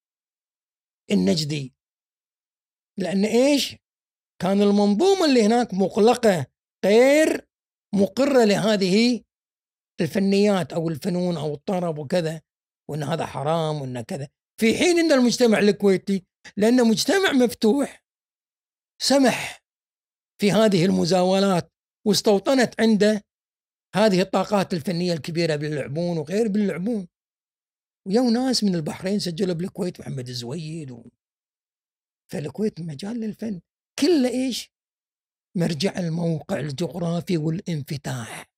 النجدي؟ لأن إيش؟ كان المنظومة اللي هناك مغلقة غير مقرة لهذه الفنيات أو الفنون أو الطرب وكذا وإن هذا حرام وإن كذا. في حين إن المجتمع الكويتي لأنه مجتمع مفتوح سمح في هذه المزاولات واستوطنت عنده هذه الطاقات الفنية الكبيرة باللعبون وغير باللعبون ويو ناس من البحرين سجلوا بالكويت محمد الزويد و... فالكويت مجال للفن كله إيش؟ مرجع الموقع الجغرافي والانفتاح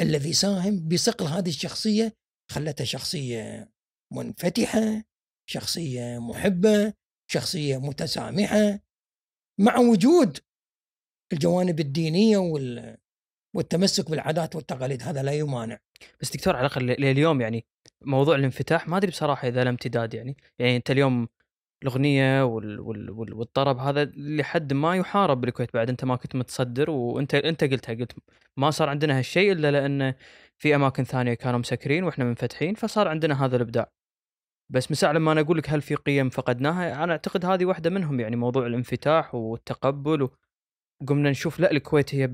الذي ساهم بصقل هذه الشخصية خلتها شخصية منفتحة شخصية محبة شخصية متسامحة مع وجود الجوانب الدينية وال والتمسك بالعادات والتقاليد هذا لا يمانع. بس دكتور على الأقل لليوم يعني موضوع الانفتاح ما أدري بصراحة إذا له امتداد يعني. يعني أنت اليوم الأغنية وال وال وال والطرب هذا لحد ما يحارب بالكويت بعد أنت ما كنت متصدر وأنت أنت قلتها قلت ما صار عندنا هالشيء إلا لأن في أماكن ثانية كانوا مسكرين وإحنا منفتحين فصار عندنا هذا الإبداع. بس مساء لما أنا أقول لك هل في قيم فقدناها أنا أعتقد هذه واحدة منهم يعني موضوع الانفتاح والتقبل قمنا نشوف لا الكويت هي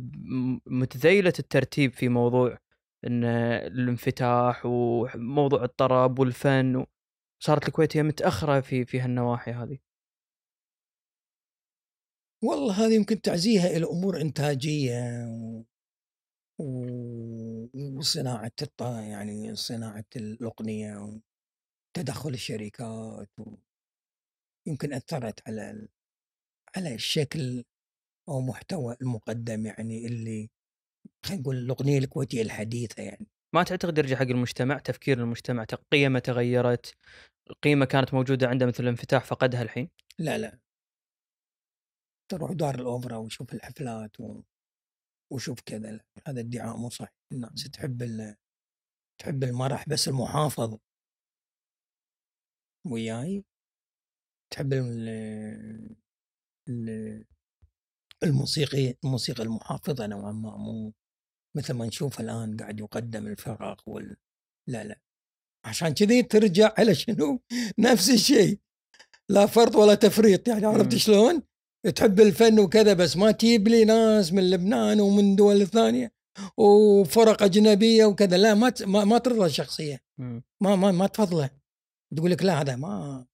متذيلة الترتيب في موضوع إن الانفتاح وموضوع الطرب والفن صارت الكويت هي متأخرة في في هالنواحي هذه والله هذه يمكن تعزيها إلى أمور إنتاجية و... وصناعة الط... يعني صناعة الاغنيه وتدخل الشركات و... يمكن أثرت على ال... على الشكل أو محتوى المقدم يعني اللي خلينا نقول الاغنيه الكويتية الحديثة يعني. ما تعتقد يرجع حق المجتمع؟ تفكير المجتمع قيمه تغيرت قيمه كانت موجودة عنده مثل الانفتاح فقدها الحين؟ لا لا. تروح دار الأوبرا وشوف الحفلات و... وشوف كذا هذا ادعاء مو صحيح. الناس تحب ال... تحب المرح بس المحافظ. وياي. تحب ال... ال... الموسيقي الموسيقى المحافظة نوعا ما مو مثل ما نشوف الآن قاعد يقدم الفراغ وال لا لا. عشان كذي ترجع على شنو؟ نفس الشيء. لا فرط ولا تفريط يعني عرفت شلون؟ تحب الفن وكذا بس ما تجيب لي ناس من لبنان ومن دول ثانية وفرق أجنبية وكذا. لا ما ما, ترضى الشخصية. ما ما ما تفضله. تقول لك لا هذا ما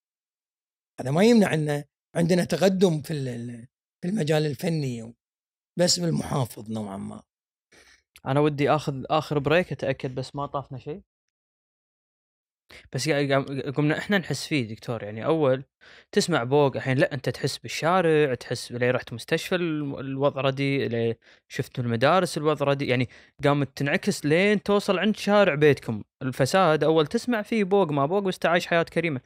هذا ما يمنع إن عندنا تقدم في في المجال الفني بس بالمحافظ نوعا ما. أنا ودي آخذ آخر بريك أتأكد بس ما طافنا شيء. بس يعني قمنا إحنا نحس فيه دكتور يعني أول تسمع بوق الحين لا أنت تحس بالشارع تحس لي رحت مستشفى الوضع ردي لي شفت المدارس الوضع ردي يعني قامت تنعكس لين توصل عند شارع بيتكم. الفساد أول تسمع فيه بوق ما بوق بس تعيش حياة كريمة.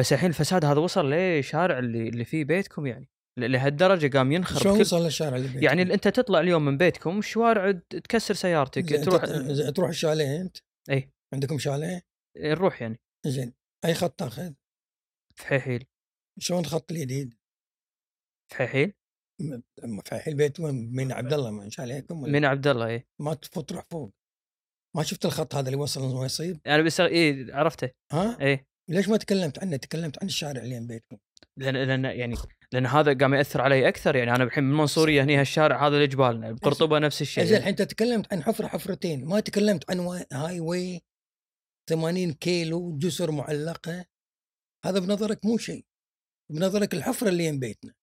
بس الحين الفساد هذا وصل لشارع اللي اللي فيه بيتكم يعني. لهالدرجة قام ينخرب شلون وصل للشارع اللي يعني أنت تطلع اليوم من بيتكم الشوارع تكسر سيارتك تروح تروح الشاليه أنت؟ اي عندكم شاليه؟ نروح يعني. زين. أي خط تاخذ؟ فحيحيل شلون خط الجديد؟ فحيحيل؟ فحيحيل بيت وين؟ من عبد الله من شاليكم من عبد الله اي ما تفوت تروح فوق. ما شفت الخط هذا اللي وصل ما يصيب؟ أنا بس اي عرفته. ها؟ اي ليش ما تكلمت عنه؟ تكلمت عن الشارع اللي بيتكم. لأن لأن يعني لأن هذا قام يأثر علي أكثر يعني. أنا الحين من المنصوريه هني هالشارع هذا اللي جبالنا بقرطبة نفس الشيء زين الحين أنت تكلمت عن حفرة حفرتين. ما تكلمت عن هاي واي. 80 كيلو جسر معلقة هذا بنظرك مو شيء بنظرك الحفرة اللي يم بيتنا.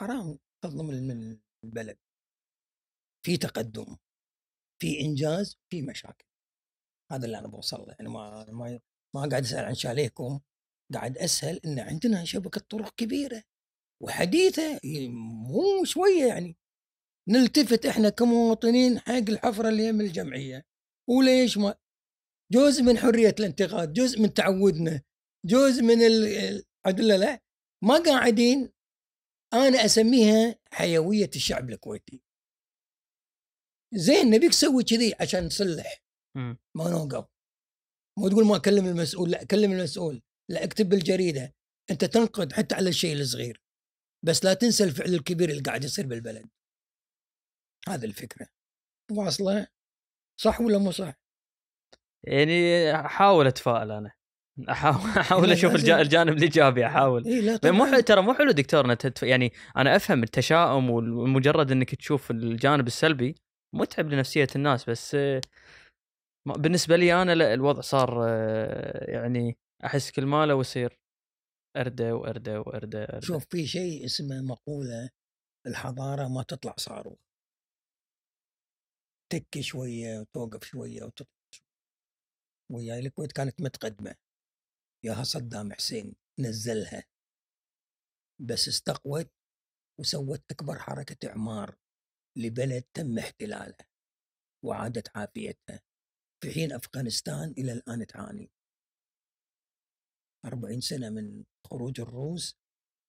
حرام تظلم من البلد. في تقدم في إنجاز في مشاكل. هذا اللي أنا بوصل له يعني ما ما ما قاعد أسأل عن شاليكم قاعد اسال إن عندنا شبكة طرق كبيرة وحديثة مو شوية يعني. نلتفت إحنا كمواطنين حق الحفرة اللي من الجمعية. وليش ما جزء من حرية الانتقاد جزء من تعودنا جزء من ال... لا ما قاعدين أنا أسميها حيوية الشعب الكويتي. زين نبيك تسوي كذي عشان نصلح ما نوقف. مو تقول ما أكلم المسؤول لا كلم المسؤول لا أكتب بالجريدة. أنت تنقد حتى على الشيء الصغير. بس لا تنسى الفعل الكبير اللي قاعد يصير بالبلد. هذه الفكرة. واصلة؟ صح ولا مو صح؟ يعني أحاول أتفائل أنا أحاول أحاول أشوف الجانب الإيجابي أحاول إيه لا مو ترى مو حلو دكتور. يعني أنا أفهم التشاؤم ومجرد إنك تشوف الجانب السلبي متعب لنفسية الناس بس بالنسبة لي أنا لا الوضع صار يعني أحس كل ماله ويصير اردة واردة واردة أردة. شوف في شيء اسمه مقولة الحضارة ما تطلع صاروخ تكي شوية وتوقف شوية وتطلع وياي الكويت كانت متقدمة. ياها صدام حسين نزلها. بس استقوت وسوت أكبر حركة إعمار لبلد تم احتلاله وعادت عافيتها. في حين أفغانستان إلى الآن تعاني. 40 سنة من خروج الروس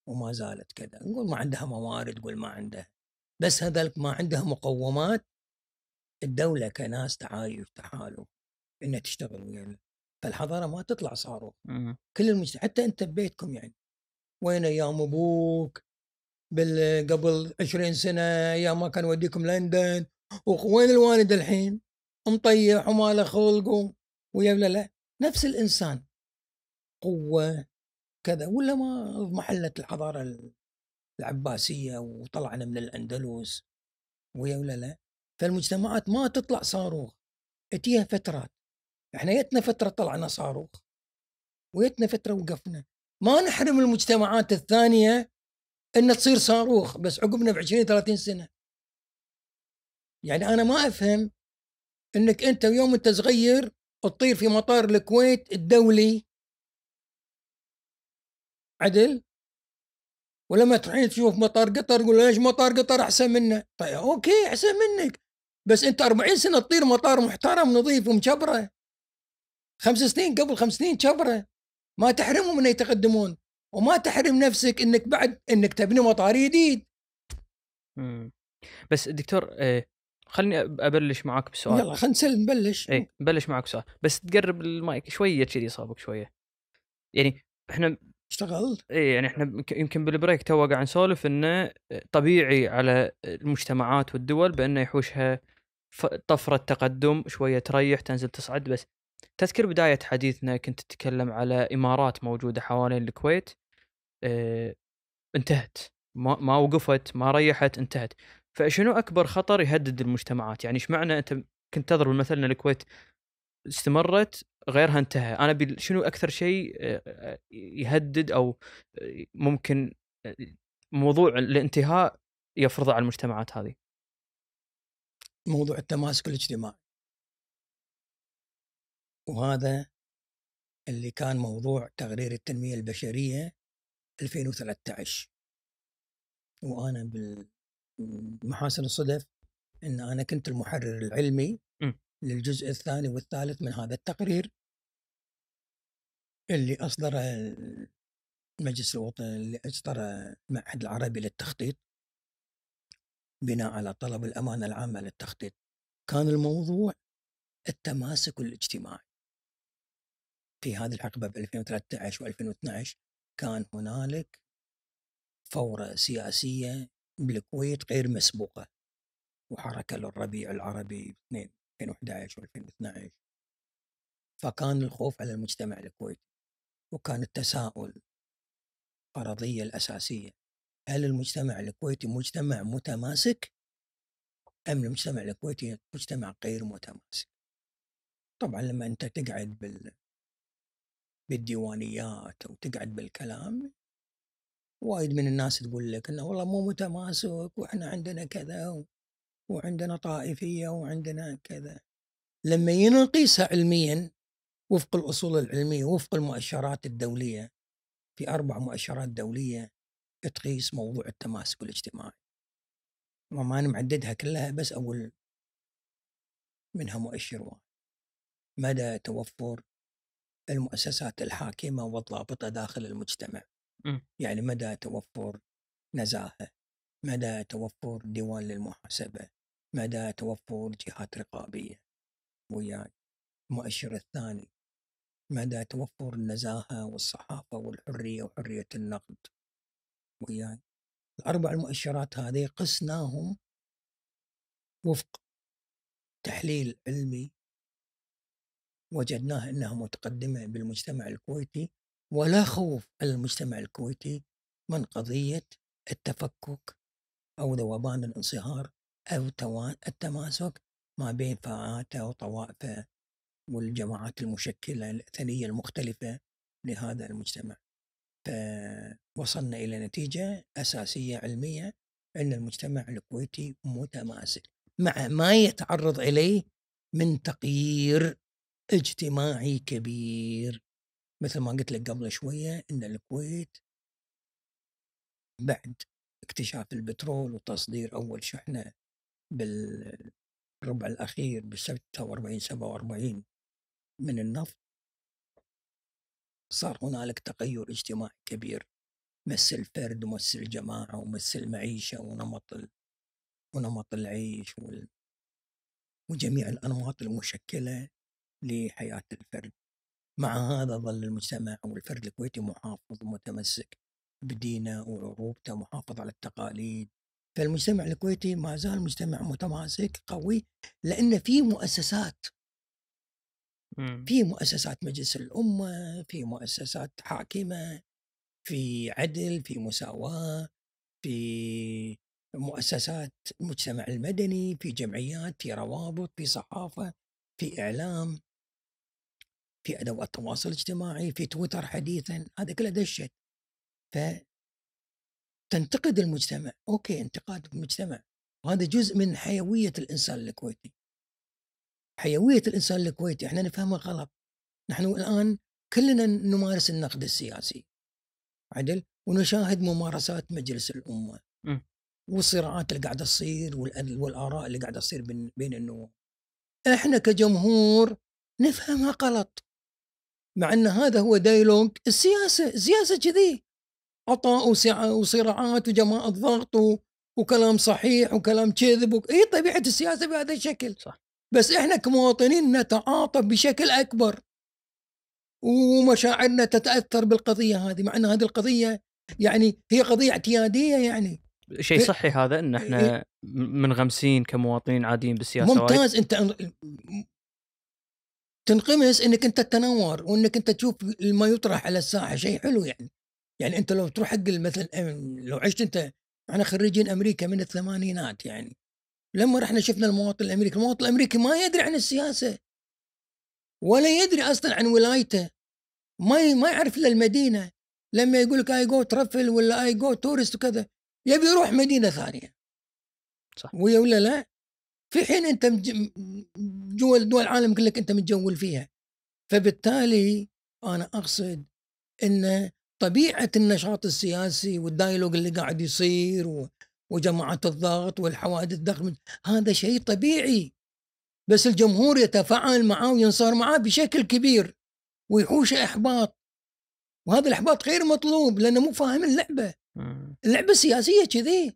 وما زالت كذا. نقول ما عندها موارد نقول ما عندها. بس هذلك ما عندها مقومات. الدولة كناس تعايش تحالف إنها تشتغل ويا فالحضارة ما تطلع صاروخ. مم. كل المجتمع حتى أنت ببيتكم يعني. وين أيام أبوك. بال قبل 20 سنة أيام ما كان يوديكم لندن. وين الوالد الحين؟ مطيح وما له خلق ويا لا نفس الإنسان. قوة كذا. ولا ما محلت الحضارة العباسية وطلعنا من الأندلس. ويا ولا لا. فالمجتمعات ما تطلع صاروخ. تجيها فترات. إحنا جتنا فترة طلعنا صاروخ وجتنا فترة وقفنا. ما نحرم المجتمعات الثانية إن تصير صاروخ بس عقبنا ب 20 30 سنة. يعني أنا ما أفهم إنك أنت يوم أنت صغير تطير في مطار الكويت الدولي. عدل؟ ولما تروحين تشوف مطار قطر تقول ليش مطار قطر أحسن منه؟ طيب okay أحسن منك. بس أنت 40 سنة تطير مطار محترم نظيف ومشبرة. خمس سنين قبل خمس سنين شبره ما تحرمهم إنه يتقدمون وما تحرم نفسك إنك بعد إنك تبني مطار جديد. بس دكتور آه خليني أب- أبلش معاك بسؤال. يلا خلينا نسلم نبلش اي نبلش معك سؤال بس تقرب المايك شوية كذي صابك شوية. يعني إحنا اشتغلت اي يعني إحنا يمكن- بال break تو قاعد نسولف إنه طبيعي على المجتمعات والدول بإنه يحوشها طفرة تقدم شوية تريح تنزل تصعد بس تذكر بداية حديثنا كنت تتكلم على إمارات موجودة حوالين الكويت؟ آه انتهت. ما ما وقفت ما ريحت انتهت. فشنو أكبر خطر يهدد المجتمعات؟ يعني إيش معنى أنت كنت تضرب مثلا إن الكويت استمرت غيرها انتهى؟ بي شنو أكثر شيء آه، آه، يهدد أو آه، ممكن موضوع الانتهاء يفرضه على المجتمعات هذه؟ موضوع التماسك الاجتماعي. وهذا اللي كان موضوع تقرير التنمية البشرية 2013 وأنا بالمحاسن الصدف أن أنا كنت المحرر العلمي م. للجزء الثاني والثالث من هذا التقرير. اللي أصدره المجلس الوطني اللي أصدره المعهد العربي للتخطيط بناء على طلب الأمانة العامة للتخطيط. كان الموضوع التماسك الاجتماعي. في هذه الحقبة ب 2013 و2012 كان هنالك فورة سياسية بالكويت غير مسبوقة وحركة للربيع العربي 2011 و2012 فكان الخوف على المجتمع الكويتي وكان التساؤل فرضية الأساسية هل المجتمع الكويتي مجتمع متماسك؟ أم المجتمع الكويتي مجتمع غير متماسك؟ طبعا لما أنت تقعد بال بالديوانيات أو تقعد بالكلام. وايد من الناس تقول لك إنه والله مو متماسك وإحنا عندنا كذا وعندنا طائفية وعندنا كذا. لما ينقيسها علميا وفق الأصول العلمية وفق المؤشرات الدولية في أربع مؤشرات دولية تقيس موضوع التماسك الاجتماعي. وما أنا معددها كلها بس أقول منها مؤشر واحد. مدى توفر المؤسسات الحاكمة والضابطه داخل المجتمع. م. يعني مدى توفر نزاهة مدى توفر ديوان للمحاسبة مدى توفر جهات رقابية وياي. المؤشر الثاني مدى توفر النزاهة والصحافة والحرية وحرية النقد وياي. الأربع المؤشرات هذه قسناهم وفق تحليل علمي وجدناها إنها متقدمة بالمجتمع الكويتي ولا خوف المجتمع الكويتي من قضية التفكك أو ذوبان الانصهار أو التماسك ما بين فئاته وطوائفة والجماعات المشكلة الأثرية المختلفة لهذا المجتمع. فوصلنا إلى نتيجة أساسية علمية إن المجتمع الكويتي متماسك مع ما يتعرض إليه من تغيير اجتماعي كبير. مثل ما قلت لك قبل شوية إن الكويت بعد اكتشاف البترول وتصدير أول شحنة بالربع الأخير ب 46 47 من النفط. صار هنالك تغير اجتماعي كبير. مس الفرد ومس الجماعة ومس المعيشة ونمط ال... ونمط العيش وال... وجميع الأنماط المشكلة. لحياة الفرد. مع هذا ظل المجتمع أو الفرد الكويتي محافظ ومتمسك بدينه وعروبته محافظ على التقاليد. فالمجتمع الكويتي ما زال مجتمع متماسك قوي لأن في مؤسسات. في مؤسسات مجلس الأمة في مؤسسات حاكمة في عدل في مساواة في مؤسسات المجتمع المدني في جمعيات في روابط في صحافة في إعلام. في أدوات تواصل اجتماعي في تويتر حديثا هذا كله دشت. ف تنتقد المجتمع. أوكي انتقاد المجتمع. وهذا جزء من حيوية الإنسان الكويتي. حيوية الإنسان الكويتي إحنا نفهمها غلط. نحن الآن كلنا نمارس النقد السياسي. عدل؟ ونشاهد ممارسات مجلس الأمة. م. والصراعات اللي قاعدة تصير والآراء اللي قاعدة تصير بين بين النواب. إحنا كجمهور نفهمها غلط. مع إن هذا هو دايلوج السياسة السياسة كذي. عطاء وصراعات وجماعة ضغط وكلام صحيح وكلام كذب. إي طبيعة السياسة بهذا الشكل. صح. بس إحنا كمواطنين نتعاطف بشكل أكبر. ومشاعرنا تتأثر بالقضية هذه مع إن هذه القضية يعني هي قضية اعتيادية يعني. شيء صحي هذا إن إحنا منغمسين كمواطنين عاديين بالسياسة وايد. ممتاز. أنت تنقمس إنك أنت تتنور وإنك أنت تشوف ما يطرح على الساحة. شيء حلو يعني. يعني أنت لو تروح حق مثلا لو عشت أنت إحنا خريجين أمريكا من الثمانينات يعني. لما رحنا شفنا المواطن الأمريكي المواطن الأمريكي ما يدري عن السياسة. ولا يدري أصلا عن ولايته. ما ما يعرف إلا المدينة. لما يقول لك I go travel ولا I go tourist وكذا يبي يروح مدينة ثانية. صح. ويا ولا لا؟ في حين أنت جوا دول العالم كلك أنت متجول فيها. فبالتالي أنا أقصد إن طبيعة النشاط السياسي وال dialogue اللي قاعد يصير و- وجماعات الضغط والحوادث الضخمة هذا شيء طبيعي. بس الجمهور يتفاعل معه وينصهر معه بشكل كبير ويحوش إحباط. وهذا الإحباط غير مطلوب لأنه مو فاهم اللعبة. اللعبة السياسيه كذي.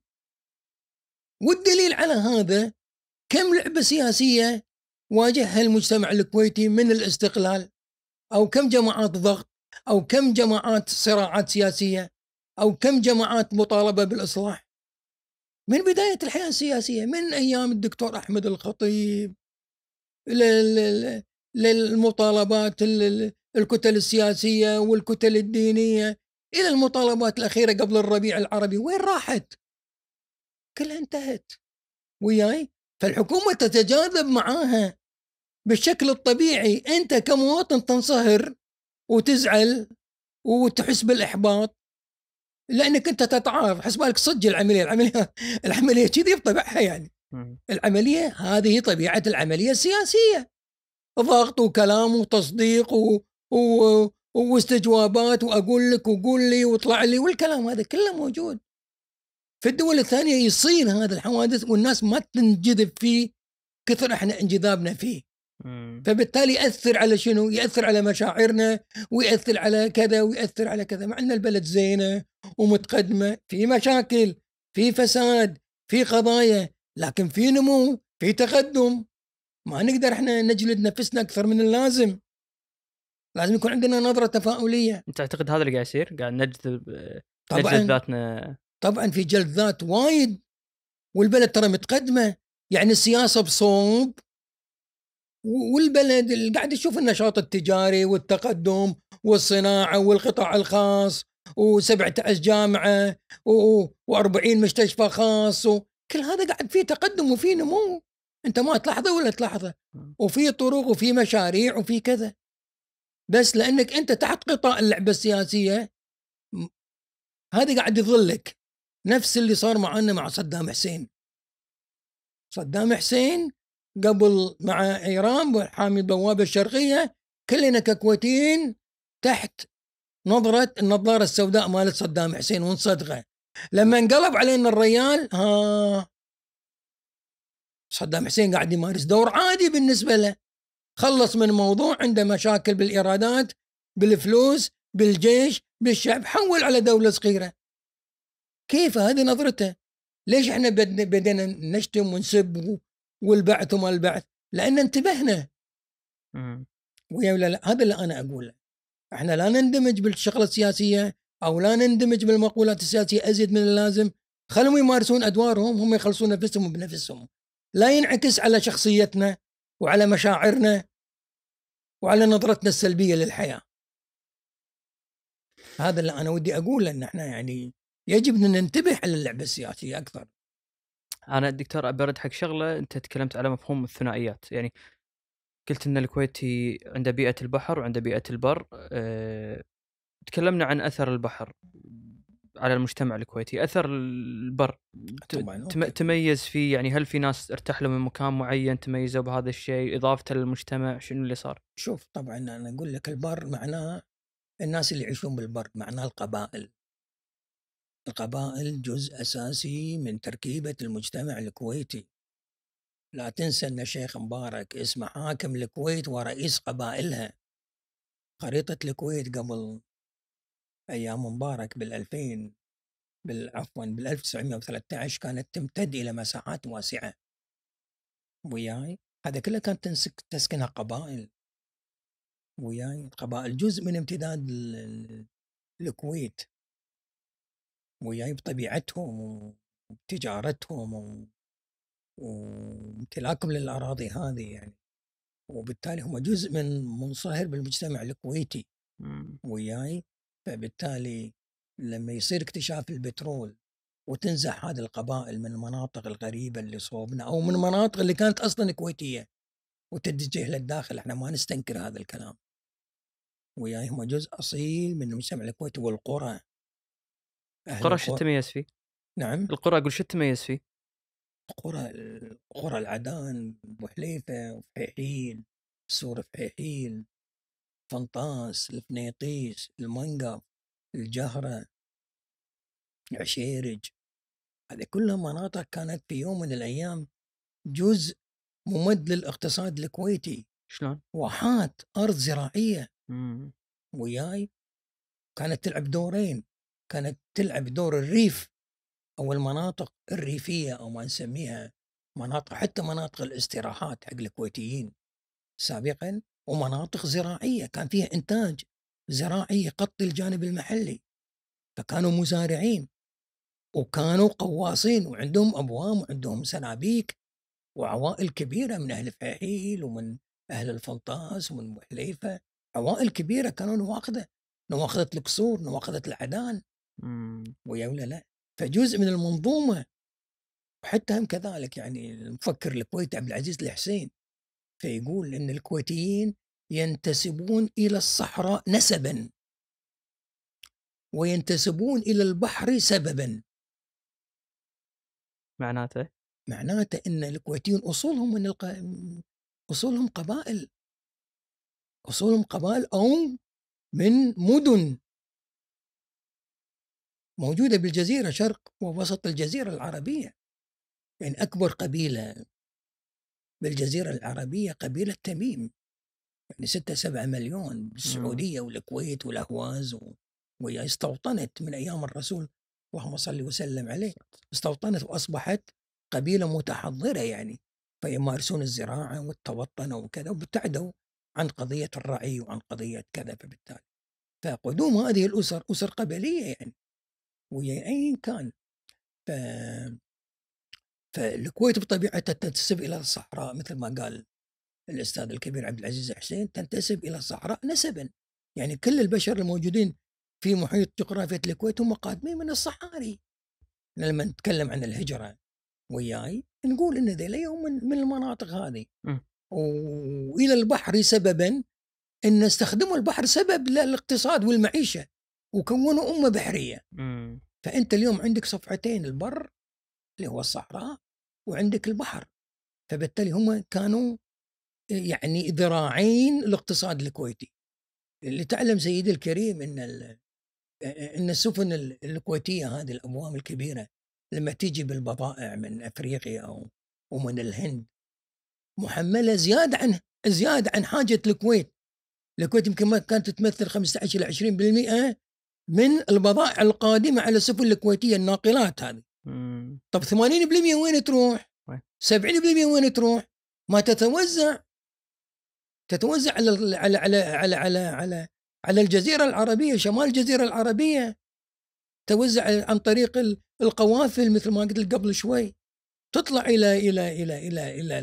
والدليل على هذا كم لعبة سياسية واجهها المجتمع الكويتي من الاستقلال؟ أو كم جماعات ضغط؟ أو كم جماعات صراعات سياسية؟ أو كم جماعات مطالبة بالإصلاح؟ من بداية الحياة السياسية من أيام الدكتور أحمد الخطيب لل- لل- للمطالبات ال- الكتل السياسية والكتل الدينية إلى المطالبات الأخيرة قبل الربيع العربي. وين راحت؟ كلها انتهت. وياي؟ فالحكومة تتجاذب معاها بالشكل الطبيعي. أنت كمواطن تنصهر وتزعل وتحس بالإحباط لأنك أنت تتعارف حسب بالك صدق العملية. العملية العملية كذي بطبعها يعني. مم. العملية هذه طبيعة العملية السياسية. ضغط وكلام وتصديق و... و... واستجوابات وأقول لك وقول لي واطلع لي والكلام هذا كله موجود. في الدول الثانية يصير هذا الحوادث والناس ما تنجذب فيه كثر إحنا انجذابنا فيه مم. فبالتالي يأثر على شنو؟ يأثر على مشاعرنا ويأثر على كذا ويأثر على كذا مع إن البلد زينة ومتقدمة في مشاكل في فساد في قضايا لكن في نمو في تقدم ما نقدر إحنا نجلد نفسنا أكثر من اللازم لازم يكون عندنا نظرة تفاؤلية أنت تعتقد هذا اللي قاعد يصير؟ قاعد نجذب نجذب طبعا ذاتنا طبعا في جلد ذات وايد والبلد ترى متقدمة يعني السياسة بصوب والبلد اللي قاعد يشوف النشاط التجاري والتقدم والصناعة والقطاع الخاص و17 جامعة و40 مستشفى خاص و- كل هذا قاعد فيه تقدم وفيه نمو. أنت ما تلاحظه ولا تلاحظه؟ وفي طرق وفي مشاريع وفي كذا. بس لأنك أنت تحت قطاع اللعبة السياسية هذا قاعد يظلك. نفس اللي صار معنا مع صدام حسين. صدام حسين قبل مع إيران وحامي البوابة الشرقية كلنا ككويتيين تحت نظرة النظارة السوداء مالت صدام حسين ونصدقه لما انقلب علينا الريال ها صدام حسين قاعد يمارس دور عادي بالنسبة له. خلص من موضوع عنده مشاكل بالإيرادات بالفلوس بالجيش بالشعب حول على دولة صغيرة. كيف هذه نظرته؟ ليش إحنا بدنا بدينا نشتم ونسب والبعث وما البعث؟ لأن انتبهنا. ويا ولا لا هذا اللي أنا أقوله. إحنا لا نندمج بالشغلة السياسية أو لا نندمج بالمقولات السياسية أزيد من اللازم. خلهم يمارسون أدوارهم هم يخلصون نفسهم بنفسهم لا ينعكس على شخصيتنا وعلى مشاعرنا وعلى نظرتنا السلبية للحياة. هذا اللي أنا ودي أقوله إن إحنا يعني يجب أن ننتبه على اللعبة السياسية أكثر. أنا دكتور برد حق شغلة أنت تكلمت على مفهوم الثنائيات. يعني قلت إن الكويتي عنده بيئة البحر وعنده بيئة البر أه تكلمنا عن أثر البحر على المجتمع الكويتي. أثر البر طبعاً، تم-. تميز فيه يعني هل في ناس ارتحلوا من مكان معين تميزوا بهذا الشيء؟ اضافته للمجتمع شنو اللي صار؟ شوف طبعا أنا أقول لك البر معناه الناس اللي يعيشون بالبر معناه القبائل. القبائل جزء أساسي من تركيبة المجتمع الكويتي. لا تنسى أن الشيخ مبارك اسمه حاكم الكويت ورئيس قبائلها. خريطة الكويت قبل أيام مبارك بال 2000 بال عفوا بال 1913 كانت تمتد إلى مساحات واسعة. وياي؟ هذا كله كانت تسكنها قبائل. وياي؟ القبائل جزء من امتداد ال- ال- الكويت. وياي بطبيعتهم وبتجارتهم و- وامتلاكهم للأراضي هذه يعني. وبالتالي هم جزء من منصهر بالمجتمع الكويتي. وياي فبالتالي لما يصير اكتشاف البترول وتنزح هذه القبائل من المناطق الغريبة اللي صوبنا أو من المناطق اللي كانت أصلا كويتية وتتجه للداخل إحنا ما نستنكر هذا الكلام. وياي هم جزء أصيل من المجتمع الكويتي والقرى. القرى شو القرى- تميز فيه؟ نعم القرى أقول شو تميز فيه؟ قرى قرى العدان بوحليفة وفحيحيل سور فحيحيل فنطاس الفنيطيس المنقف الجهرة عشيرج هذه كلها مناطق كانت في يوم من الأيام جزء ممد للاقتصاد الكويتي شلون؟ واحات أرض زراعية مم. وياي كانت تلعب دورين كانت تلعب دور الريف أو المناطق الريفية أو ما نسميها مناطق حتى مناطق الاستراحات حق الكويتيين سابقا ومناطق زراعية كان فيها إنتاج زراعي يغطي الجانب المحلي فكانوا مزارعين وكانوا قواصين وعندهم أبوام وعندهم سنابيك وعوائل كبيرة من أهل فحيل ومن أهل الفنطاس ومن بوحليفة عوائل كبيرة كانوا نواخذة نواخذة القصور نواخذة العدان. ويا ولا لا؟ فجزء من المنظومة وحتى هم كذلك يعني المفكر الكويتي عبد العزيز الحسين فيقول إن الكويتيين ينتسبون إلى الصحراء نسبا. وينتسبون إلى البحر سببا. معناته؟ معناته إن الكويتيين أصولهم من الق... أصولهم قبائل. أصولهم قبائل أو من مدن. موجودة بالجزيرة شرق ووسط الجزيرة العربية. يعني أكبر قبيلة بالجزيرة العربية قبيلة تميم. يعني ستة سبعة مليون بالسعودية والكويت والأهواز و... وهي استوطنت من أيام الرسول اللهم صل وسلم عليه استوطنت وأصبحت قبيلة متحضرة يعني. فيمارسون الزراعة والتوطنة وكذا وابتعدوا عن قضية الرعي وعن قضية كذا فبالتالي. فقدوم هذه الأسر أسر قبلية يعني. وهي ايا كان ف فالكويت بطبيعتها تنتسب إلى الصحراء مثل ما قال الأستاذ الكبير عبد العزيز حسين تنتسب إلى الصحراء نسبا. يعني كل البشر الموجودين في محيط جغرافية الكويت هم قادمين من الصحاري. لما نتكلم عن الهجرة وياي نقول إن ذيلا من, من المناطق هذه. وإلى البحر سببا إن استخدموا البحر سبب للاقتصاد والمعيشة. وكونوا أمة بحرية. مم. فأنت اليوم عندك صفحتين البر اللي هو الصحراء وعندك البحر. فبالتالي هم كانوا يعني ذراعين الاقتصاد الكويتي. اللي تعلم سيدي الكريم إن إن السفن ال- الكويتية هذه الأبواب الكبيرة لما تيجي بالبضائع من أفريقيا أو ومن الهند محملة زيادة عن زيادة عن حاجة الكويت. الكويت يمكن ما كانت تمثل 15 إلى 20% من البضائع القادمة على السفن الكويتية الناقلات هذه مم. طب 80% وين تروح؟ وين؟ 70% وين تروح؟ ما تتوزع تتوزع على على على على على على, على الجزيرة العربية شمال الجزيرة العربية توزع عن طريق القوافل مثل ما قلت قبل شوي تطلع إلى إلى إلى إلى إلى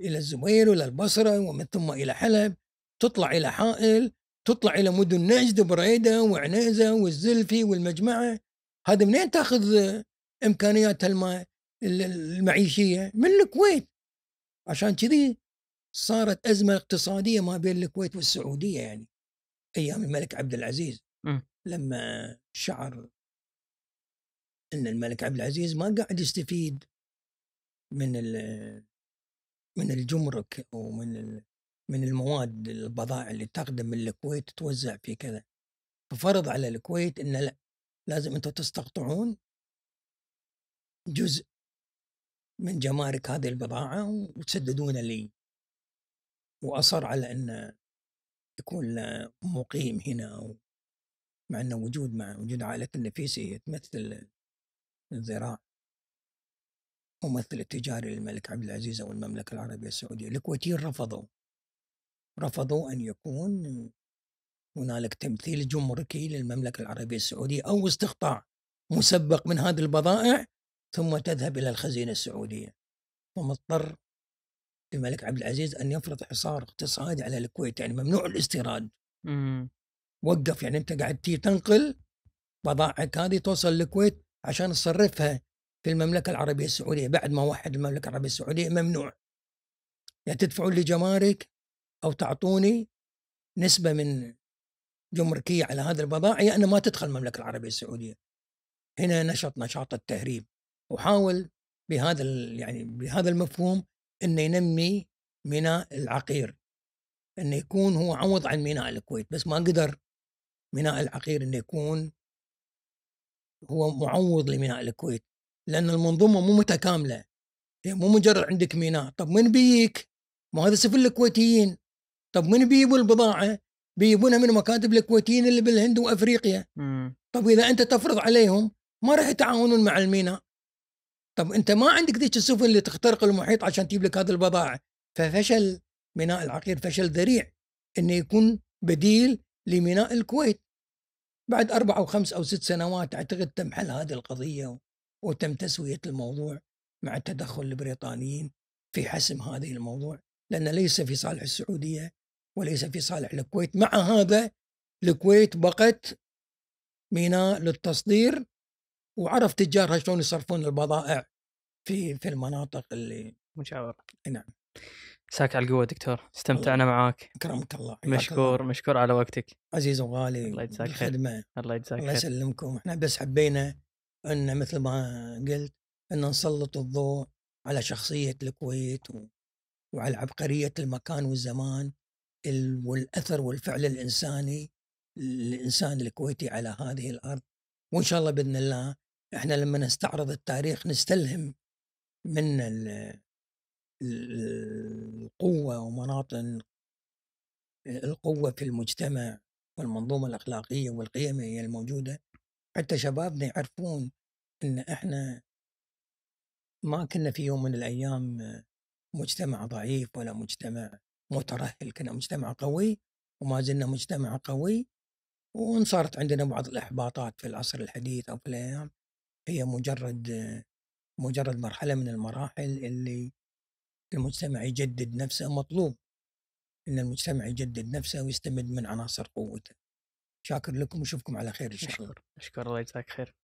إلى الزبير وإلى البصرة ومن ثم إلى حلب تطلع إلى حائل تطلع إلى مدن نجد بريده وعنيزة والزلفي والمجمعة هذا منين تأخذ إمكانيات المعيشية؟ من الكويت عشان كذي صارت أزمة اقتصادية ما بين الكويت والسعودية يعني أيام الملك عبد العزيز م. لما شعر إن الملك عبد العزيز ما قاعد يستفيد من من الجمرك ومن من المواد البضائع اللي تقدم من الكويت توزع في كذا. ففرض على الكويت انه لا لازم أنتم تستقطعون جزء من جمارك هذه البضاعة وتسددون لي وأصر على أن يكون مقيم هنا مع أنه وجود مع وجود عائلة النفيسي تمثل الذراع. ممثل التجاري للملك عبد العزيز أو المملكة العربية السعودية. الكويتيين رفضوا. رفضوا أن يكون هنالك تمثيل جمركي للمملكة العربية السعودية أو استقطاع مسبق من هذه البضائع ثم تذهب إلى الخزينة السعودية. فمضطر الملك عبد العزيز أن يفرض حصار اقتصادي على الكويت يعني ممنوع الاستيراد. وقف يعني أنت قاعد تنقل بضائعك هذه توصل الكويت عشان تصرفها في المملكة العربية السعودية. بعد ما وحد المملكة العربية السعودية ممنوع. يا يعني تدفعون لي أو تعطوني نسبة من جمركية على هذه البضائع يا أن ما تدخل المملكة العربية السعودية. هنا نشط نشاط التهريب. وحاول بهذا يعني بهذا المفهوم إنه ينمي ميناء العقير. إنه يكون هو عوض عن ميناء الكويت بس ما قدر ميناء العقير إنه يكون هو معوض لميناء الكويت. لأن المنظومة مو متكاملة. هي مو مجرد عندك ميناء. طب من بيك؟ ما هذا سفن الكويتيين. طب من بيجيبوا البضاعة؟ بيجيبونها من مكاتب الكويتيين اللي بالهند وأفريقيا. طب إذا أنت تفرض عليهم ما راح يتعاونون مع الميناء. طب أنت ما عندك ذيك السفن اللي تخترق المحيط عشان تجيب لك هذه البضائع ففشل ميناء العقير فشل ذريع إنه يكون بديل لميناء الكويت. بعد أربع أو خمس أو ست سنوات أعتقد تم حل هذه القضية وتم تسوية الموضوع مع التدخل البريطانيين في حسم هذه الموضوع لأن ليس في صالح السعودية وليس في صالح. الكويت مع هذا الكويت بقت ميناء للتصدير وعرف تجارها شلون يصرفون البضائع في في المناطق اللي مجاوره نعم. ساك على القوة دكتور. استمتعنا معاك. اكرمك الله مشكور الله. مشكور على وقتك. عزيز وغالي الله يجزاك خير. الله يجزاك خير. الله يسلمكم. إحنا بس حبينا إن مثل ما قلت إن نسلط الضوء على شخصية الكويت و... وعلى عبقرية المكان والزمان. والأثر والفعل الإنساني الإنسان الكويتي على هذه الأرض. وإن شاء الله بإذن الله إحنا لما نستعرض التاريخ نستلهم من القوة ومناطن القوة في المجتمع والمنظومة الأخلاقية والقيمية الموجودة. حتى شبابنا يعرفون إن إحنا ما كنا في يوم من الأيام مجتمع ضعيف ولا مجتمع مترهل كنا مجتمع قوي وما زلنا مجتمع قوي وان صارت عندنا بعض الإحباطات في العصر الحديث أو في الأيام. هي مجرد مجرد مرحلة من المراحل اللي المجتمع يجدد نفسه مطلوب إن المجتمع يجدد نفسه ويستمد من عناصر قوته. شاكر لكم وأشوفكم على خير إن شاء الله. أشكر الله يجزاك خير.